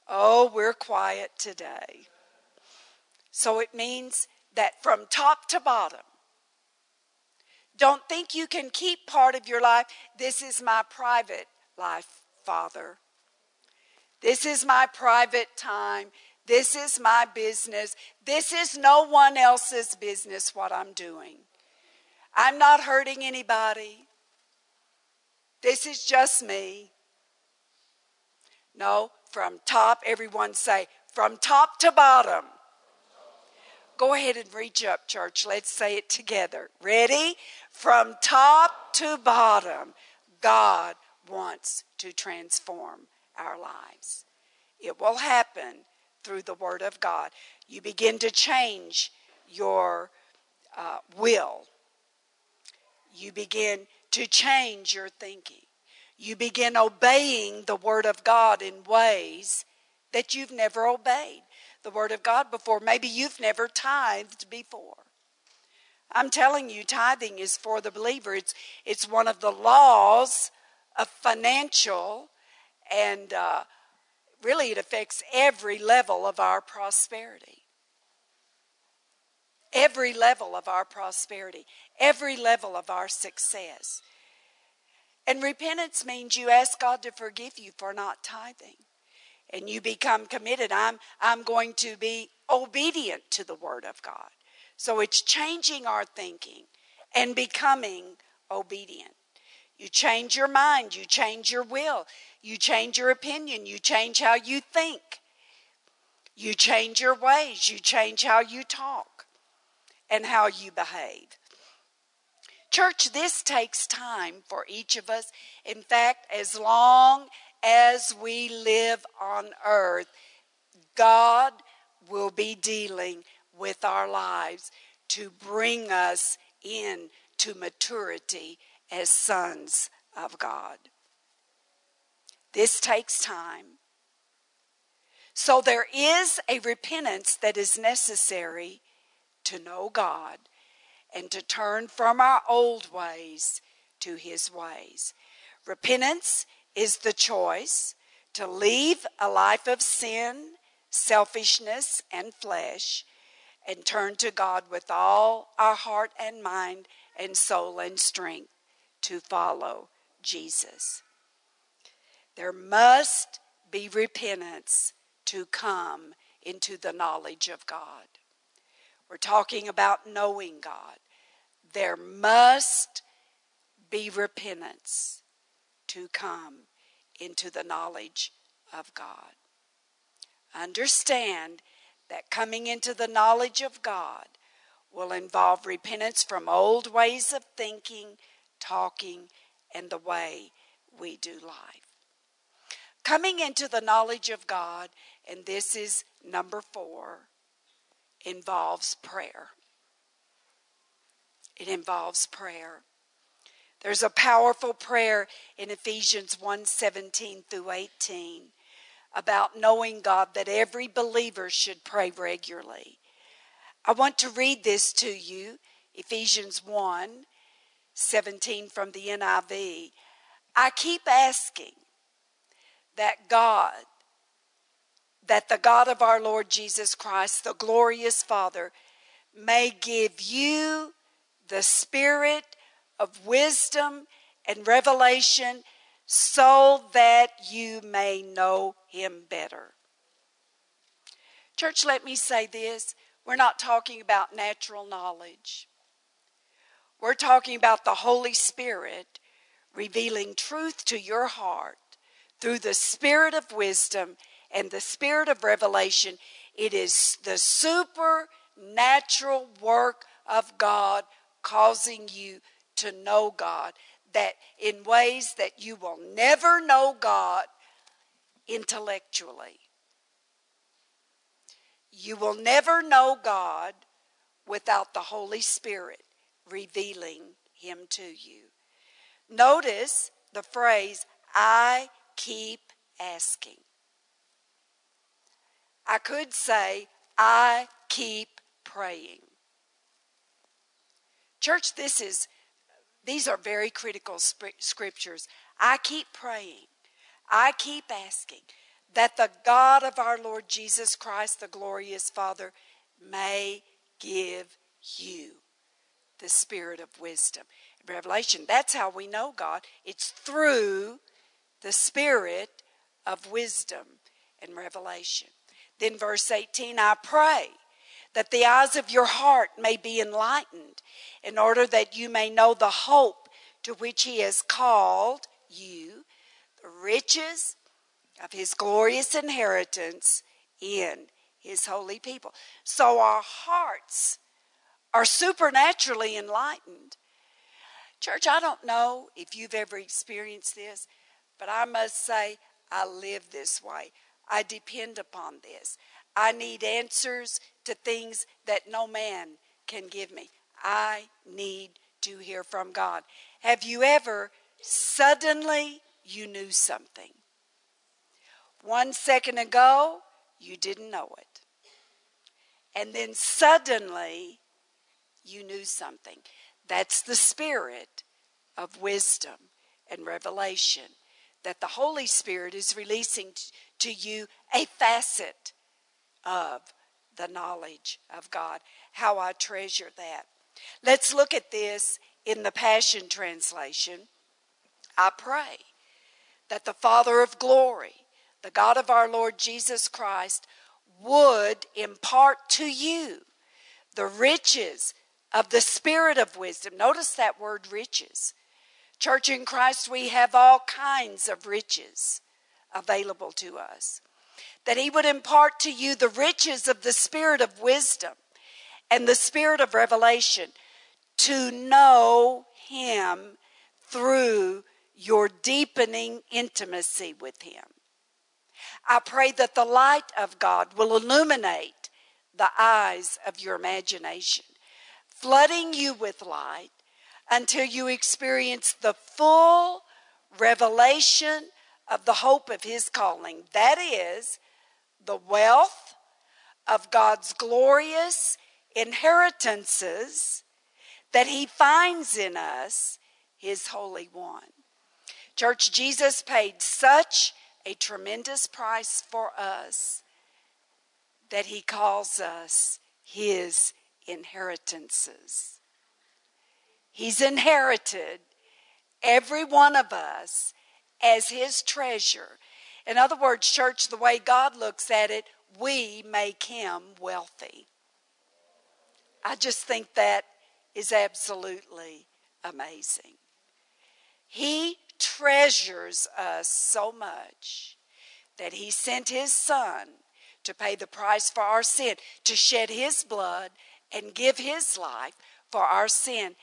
Oh, we're quiet today. So it means that from top to bottom, don't think you can keep part of your life. This is my private life, Father. This is my private time. This is my business. This is no one else's business what I'm doing. I'm not hurting anybody. This is just me. No, from top, everyone say, from top to bottom. Go ahead and reach up, church. Let's say it together. Ready? From top to bottom, God wants to transform our lives. It will happen through the Word of God. You begin to change your uh, will, you begin to change your thinking. You begin obeying the Word of God in ways that you've never obeyed the Word of God before. Maybe you've never tithed before. I'm telling you, tithing is for the believer. It's, it's one of the laws of financial, and uh, really it affects every level of our prosperity. Every level of our prosperity, every level of our success. And repentance means you ask God to forgive you for not tithing and you become committed. I'm, I'm going to be obedient to the Word of God. So it's changing our thinking and becoming obedient. You change your mind, you change your will, you change your opinion, you change how you think, you change your ways, you change how you talk and how you behave. Church, this takes time for each of us. In fact, as long as we live on earth, God will be dealing with our lives to bring us in to maturity as sons of God. This takes time. So there is a repentance that is necessary to know God and to turn from our old ways to his ways. Repentance is the choice to leave a life of sin, selfishness, and flesh and turn to God with all our heart and mind and soul and strength to follow Jesus. There must be repentance to come into the knowledge of God. We're talking about knowing God. There must be repentance to come into the knowledge of God. Understand that coming into the knowledge of God will involve repentance from old ways of thinking, talking, and the way we do life. Coming into the knowledge of God, and this is number four, involves prayer. It involves prayer. There's a powerful prayer in Ephesians 1 17 through 18 about knowing God that every believer should pray regularly. I want to read this to you Ephesians 1 17 from the NIV. I keep asking that God, that the God of our Lord Jesus Christ, the glorious Father, may give you the spirit of wisdom and revelation so that you may know him better. Church, let me say this. We're not talking about natural knowledge. We're talking about the Holy Spirit revealing truth to your heart through the spirit of wisdom and the spirit of revelation. It is the supernatural work of God causing you to know God that in ways that you will never know God intellectually. You will never know God without the Holy Spirit revealing Him to you. Notice the phrase, I keep asking. I could say, I keep praying. Church, this is these are very critical scriptures. I keep praying. I keep asking that the God of our Lord Jesus Christ, the glorious Father, may give you the spirit of wisdom. Revelation, that's how we know God. It's through the spirit of wisdom and revelation. Then, verse 18, I pray that the eyes of your heart may be enlightened, in order that you may know the hope to which He has called you, the riches of His glorious inheritance in His holy people. So our hearts are supernaturally enlightened. Church, I don't know if you've ever experienced this, but I must say, I live this way. I depend upon this. I need answers to things that no man can give me. I need to hear from God. Have you ever suddenly you knew something? One second ago, you didn't know it. And then suddenly, you knew something. That's the spirit of wisdom and revelation that the Holy Spirit is releasing to you a facet of the knowledge of God. How I treasure that. Let's look at this in the Passion Translation. I pray that the Father of glory, the God of our Lord Jesus Christ, would impart to you the riches of the spirit of wisdom. Notice that word riches. Church in Christ, we have all kinds of riches available to us that he would impart to you the riches of the spirit of wisdom and the spirit of revelation to know him through your deepening intimacy with him. I pray that the light of God will illuminate the eyes of your imagination, flooding you with light until you experience the full revelation of the hope of his calling. That is, the wealth of God's glorious inheritances that He finds in us, His Holy One. Church, Jesus paid such a tremendous price for us that He calls us His inheritances. He's inherited every one of us as His treasure in other words, church, the way God looks at it, we make him wealthy. I just think that is absolutely amazing. He treasures us so much that he sent his son to pay the price for our sin, to shed his blood and give his life for our sin.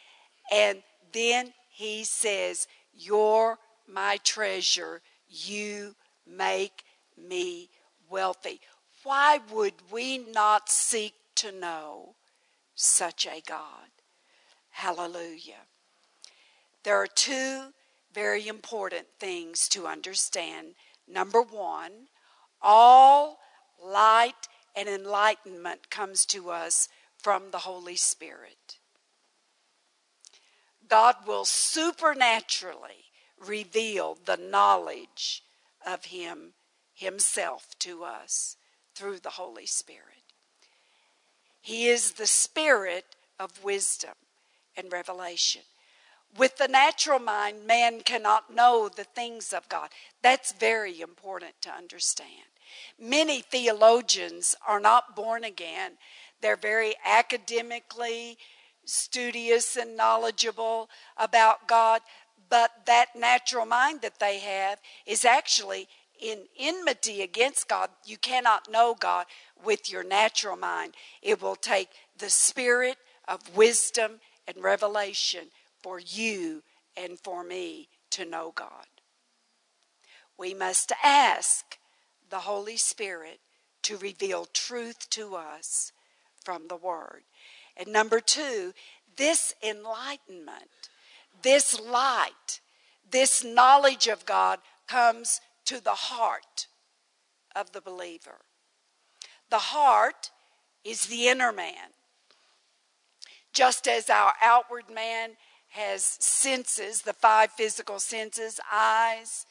And then he says, You're my treasure. You make me wealthy. Why would we not seek to know such a God? Hallelujah. There are two very important things to understand. Number one, all light and enlightenment comes to us from the Holy Spirit. God will supernaturally reveal the knowledge of Him Himself to us through the Holy Spirit. He is the Spirit of wisdom and revelation. With the natural mind, man cannot know the things of God. That's very important to understand. Many theologians are not born again. They're very academically studious and knowledgeable about God, but that natural mind that they have is actually in enmity against God. You cannot know God with your natural mind. It will take the spirit of wisdom and revelation for you and for me to know God. We must ask the Holy Spirit to reveal truth to us from the Word. And number two, this enlightenment, this light, this knowledge of God comes to the heart of the believer. The heart is the inner man. Just as our outward man has senses, the five physical senses eyes,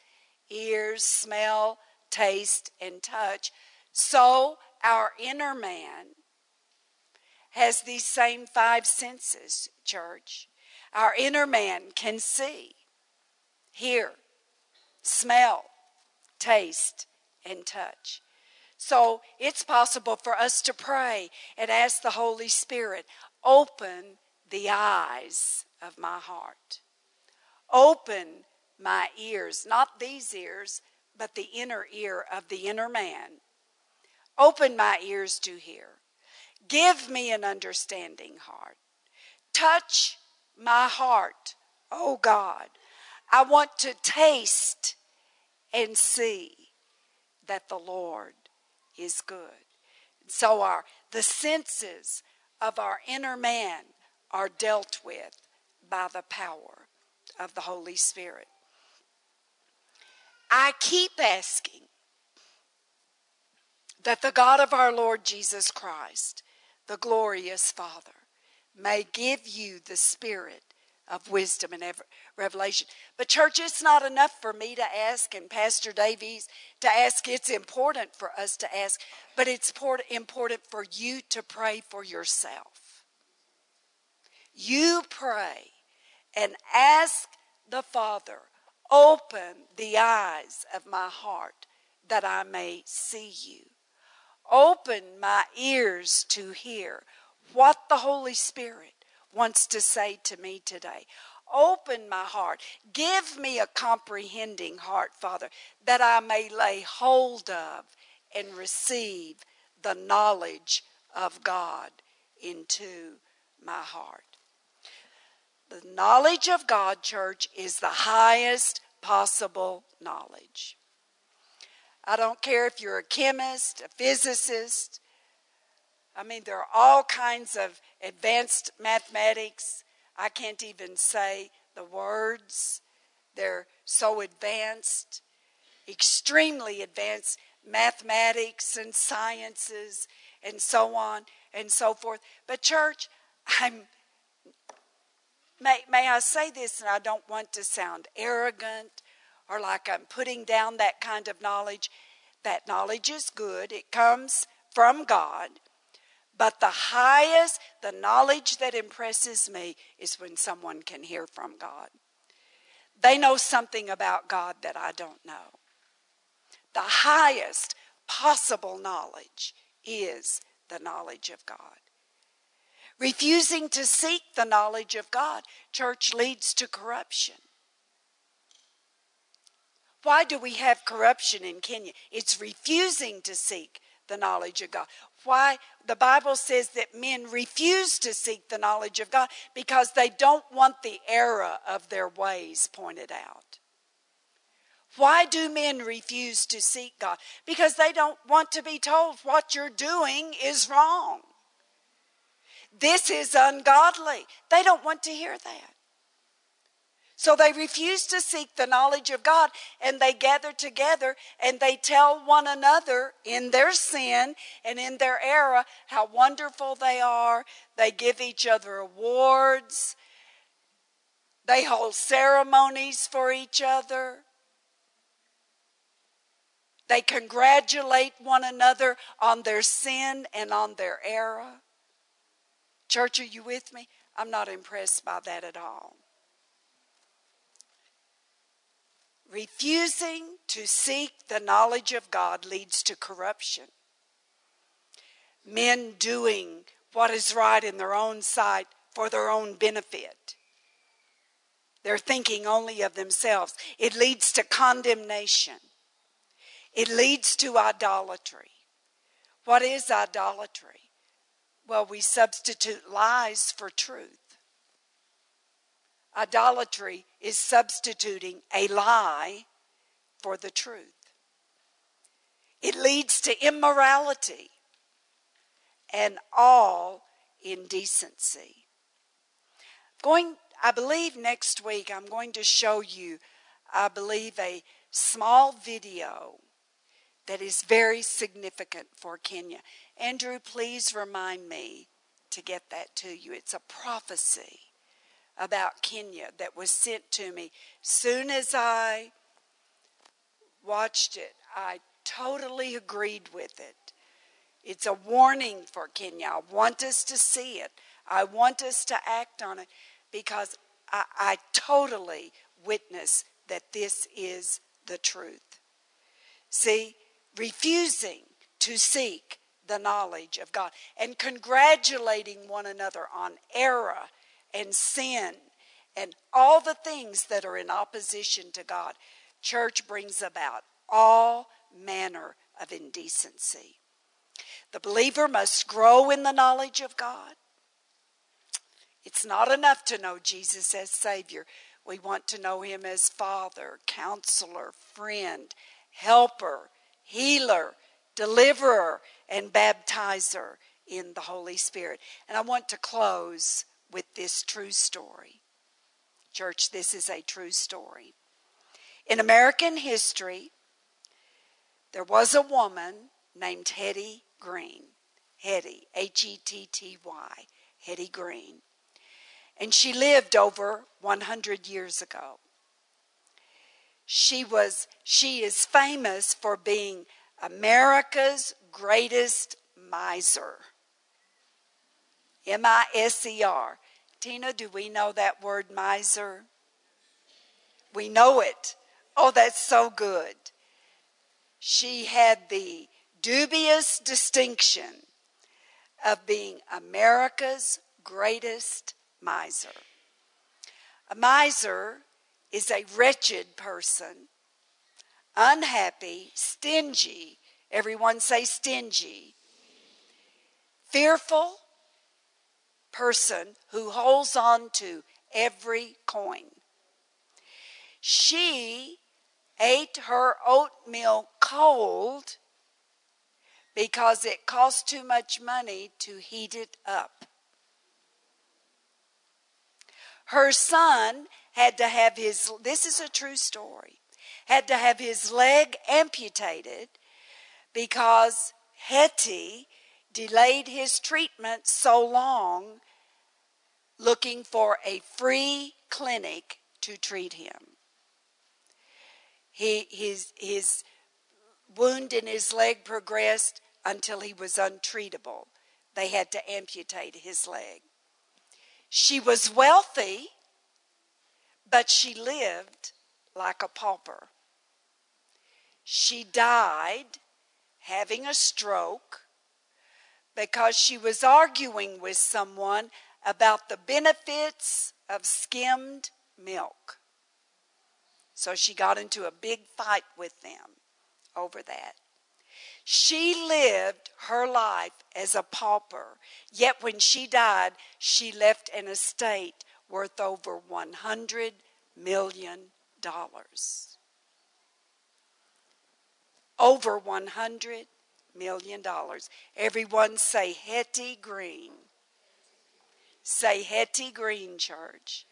ears, smell, taste, and touch. So our inner man has these same five senses, church. Our inner man can see, hear, smell, taste, and touch. So it's possible for us to pray and ask the Holy Spirit, open the eyes of my heart. Open my ears, not these ears, but the inner ear of the inner man. Open my ears to hear. Give me an understanding heart. Touch my heart, oh God. I want to taste and see that the Lord is good. So our the senses of our inner man are dealt with by the power of the Holy Spirit. I keep asking that the God of our Lord Jesus Christ, the glorious Father, may give you the spirit of wisdom and revelation. But, church, it's not enough for me to ask and Pastor Davies to ask. It's important for us to ask, but it's important for you to pray for yourself. You pray and ask the Father, open the eyes of my heart that I may see you. Open my ears to hear what the Holy Spirit wants to say to me today. Open my heart. Give me a comprehending heart, Father, that I may lay hold of and receive the knowledge of God into my heart. The knowledge of God, church, is the highest possible knowledge. I don't care if you're a chemist, a physicist. I mean, there are all kinds of advanced mathematics. I can't even say the words. They're so advanced, extremely advanced mathematics and sciences and so on and so forth. But, church, I'm May, may I say this, and I don't want to sound arrogant or like I'm putting down that kind of knowledge. That knowledge is good, it comes from God. But the highest, the knowledge that impresses me is when someone can hear from God. They know something about God that I don't know. The highest possible knowledge is the knowledge of God. Refusing to seek the knowledge of God, church, leads to corruption. Why do we have corruption in Kenya? It's refusing to seek the knowledge of God. Why? The Bible says that men refuse to seek the knowledge of God because they don't want the error of their ways pointed out. Why do men refuse to seek God? Because they don't want to be told what you're doing is wrong. This is ungodly. They don't want to hear that. So they refuse to seek the knowledge of God and they gather together and they tell one another in their sin and in their error how wonderful they are. They give each other awards. They hold ceremonies for each other. They congratulate one another on their sin and on their error. Church, are you with me? I'm not impressed by that at all. Refusing to seek the knowledge of God leads to corruption. Men doing what is right in their own sight for their own benefit. They're thinking only of themselves. It leads to condemnation. It leads to idolatry. What is idolatry? Well, we substitute lies for truth. Idolatry is substituting a lie for the truth. It leads to immorality and all indecency. Going, I believe next week I'm going to show you, I believe, a small video that is very significant for Kenya. Andrew, please remind me to get that to you. It's a prophecy about Kenya that was sent to me. Soon as I watched it, I totally agreed with it. It's a warning for Kenya. I want us to see it. I want us to act on it because I, I totally witness that this is the truth. See, refusing to seek the knowledge of God and congratulating one another on error and sin and all the things that are in opposition to God, church brings about all manner of indecency. The believer must grow in the knowledge of God. It's not enough to know Jesus as Savior. We want to know Him as Father, Counselor, Friend, Helper, Healer, Deliverer, and Baptizer in the Holy Spirit. And I want to close with this true story. Church, this is a true story. In American history, there was a woman named Hetty Green. Hetty, H E T T Y, Hetty Green. And she lived over 100 years ago. She was she is famous for being America's greatest miser. M I S E R. Tina, do we know that word miser? We know it. Oh, that's so good. She had the dubious distinction of being America's greatest miser. A miser is a wretched person, unhappy, stingy. Everyone say stingy. Fearful, person who holds on to every coin. She ate her oatmeal cold because it cost too much money to heat it up. Her son had to have his, this is a true story, had to have his leg amputated because Hetty delayed his treatment so long looking for a free clinic to treat him. He, his, his wound in his leg progressed until he was untreatable. They had to amputate his leg. She was wealthy, but she lived like a pauper. She died having a stroke because she was arguing with someone about the benefits of skimmed milk. So she got into a big fight with them over that. She lived her life as a pauper, yet when she died, she left an estate worth over $100 million. Over $100 million. dollars. Everyone say Hetty Green. Say Hetty Green, church.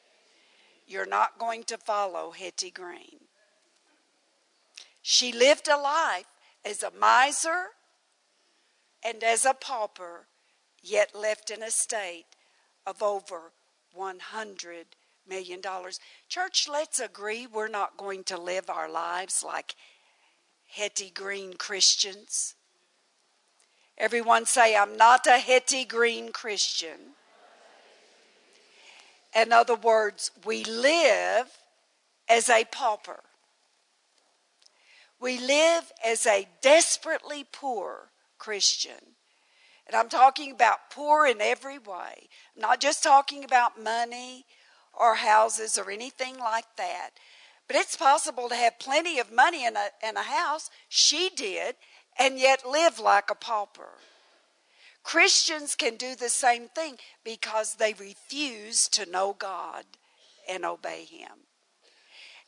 You're not going to follow Hetty Green. She lived a life as a miser and as a pauper, yet left an estate of over $100 million. Church, let's agree we're not going to live our lives like Hetty Green Christians. Everyone say, I'm not a Hetty Green Christian. In other words, we live as a pauper. We live as a desperately poor Christian. And I'm talking about poor in every way. I'm not just talking about money or houses or anything like that. But it's possible to have plenty of money in a, in a house. She did, and yet live like a pauper. Christians can do the same thing because they refuse to know God and obey Him.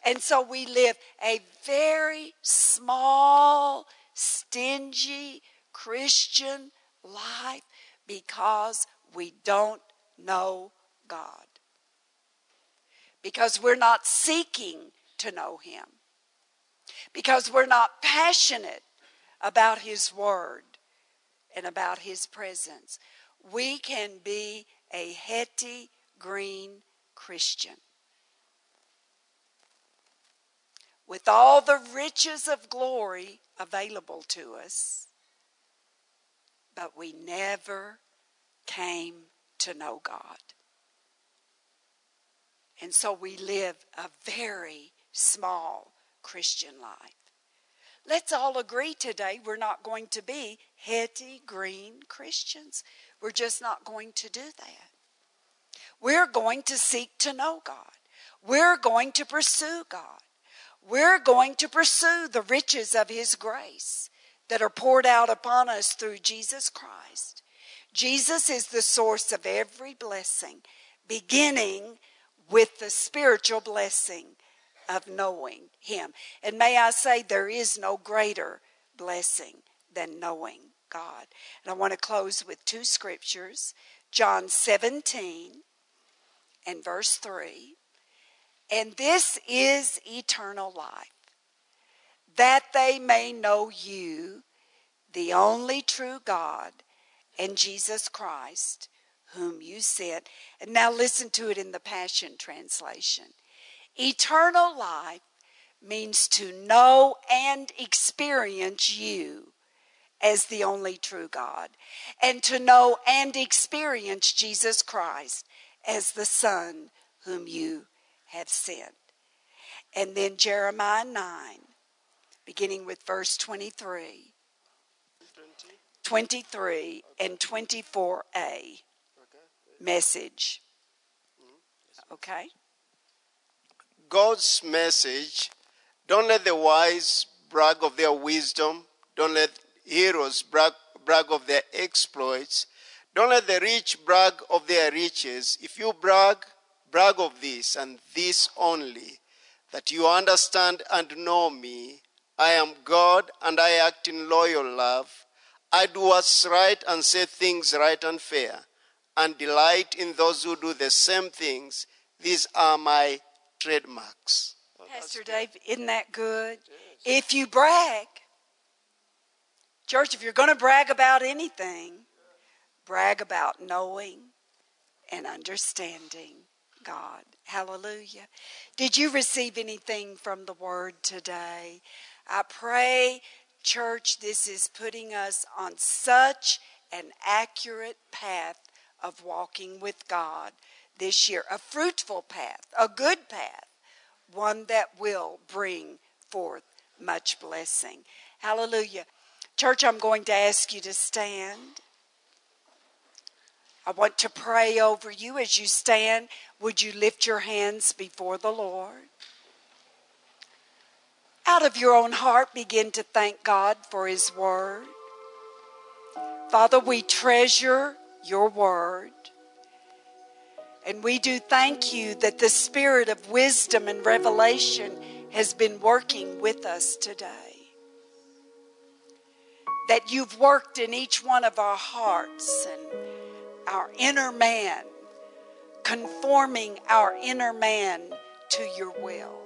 And so we live a very small, stingy Christian life because we don't know God. Because we're not seeking to know Him. Because we're not passionate about His Word and about His presence. We can be a Hetty Green Christian. with all the riches of glory available to us, but we never came to know God. And so we live a very small Christian life. Let's all agree today we're not going to be Hetty green Christians. We're just not going to do that. We're going to seek to know God. We're going to pursue God. We're going to pursue the riches of His grace that are poured out upon us through Jesus Christ. Jesus is the source of every blessing, beginning with the spiritual blessing of knowing Him. And may I say, there is no greater blessing than knowing God. And I want to close with two scriptures John 17 and verse 3. And this is eternal life, that they may know you, the only true God, and Jesus Christ, whom you sent. And now listen to it in the Passion Translation. Eternal life means to know and experience you as the only true God, and to know and experience Jesus Christ as the Son whom you have sent. And then Jeremiah 9, beginning with verse 23. 23 and 24a message. Okay? God's message don't let the wise brag of their wisdom, don't let heroes brag, brag of their exploits, don't let the rich brag of their riches. If you brag, brag of this and this only, that you understand and know me. I am God and I act in loyal love. I do what's right and say things right and fair, and delight in those who do the same things. These are my trademarks. Pastor Dave, isn't that good? Yes. If you brag, church, if you're going to brag about anything, brag about knowing and understanding God. Hallelujah. Did you receive anything from the word today? I pray, church, this is putting us on such an accurate path of walking with God this year. A fruitful path, a good path, one that will bring forth much blessing. Hallelujah. Church, I'm going to ask you to stand. I want to pray over you as you stand. Would you lift your hands before the Lord? Out of your own heart, begin to thank God for His Word. Father, we treasure your word. And we do thank you that the spirit of wisdom and revelation has been working with us today. That you've worked in each one of our hearts and our inner man, conforming our inner man to your will.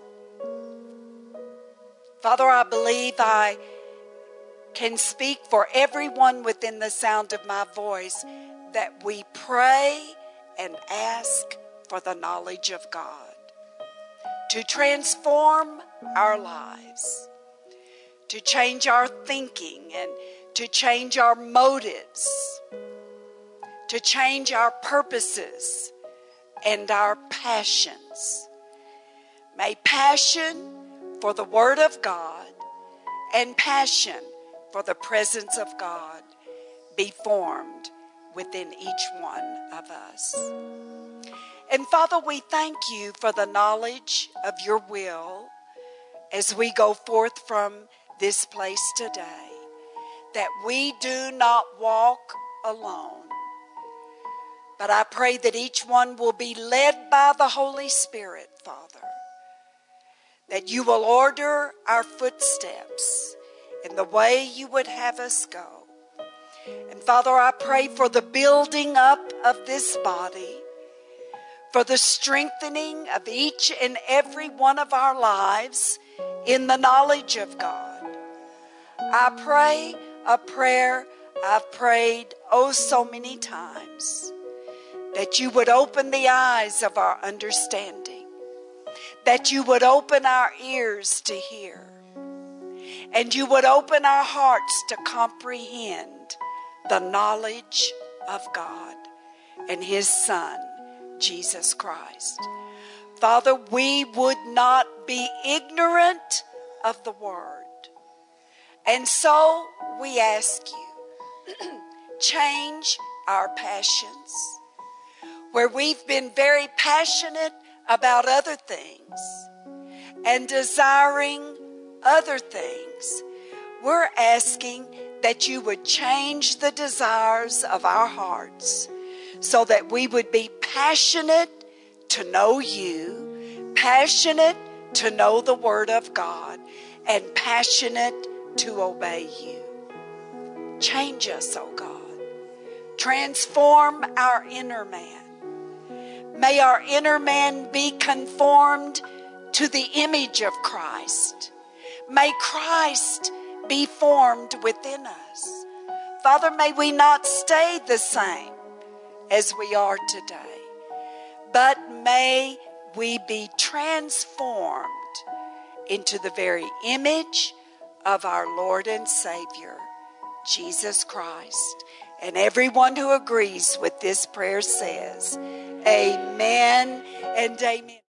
Father, I believe I can speak for everyone within the sound of my voice that we pray and ask for the knowledge of God to transform our lives, to change our thinking and to change our motives, to change our purposes and our passions. May passion for the Word of God and passion for the presence of God be formed within each one of us. And Father, we thank you for the knowledge of your will as we go forth from this place today, that we do not walk alone. But I pray that each one will be led by the Holy Spirit, Father, that you will order our footsteps in the way you would have us go and Father, I pray for the building up of this body, for the strengthening of each and every one of our lives in the knowledge of God. I pray a prayer I've prayed oh so many times that you would open the eyes of our understanding, that you would open our ears to hear, and you would open our hearts to comprehend the knowledge of God and His Son, Jesus Christ. Father, we would not be ignorant of the Word. And so we ask you, [CLEARS THROAT] change our passions. Where we've been very passionate about other things and desiring other things, we're asking that you would change the desires of our hearts so that we would be passionate to know you, passionate to know the Word of God, and passionate to obey you. Change us, O oh God. Transform our inner man. May our inner man be conformed to the image of Christ. May Christ be formed within us. Father, may we not stay the same as we are today, but may we be transformed into the very image of our Lord and Savior, Jesus Christ. And everyone who agrees with this prayer says, Amen and Amen.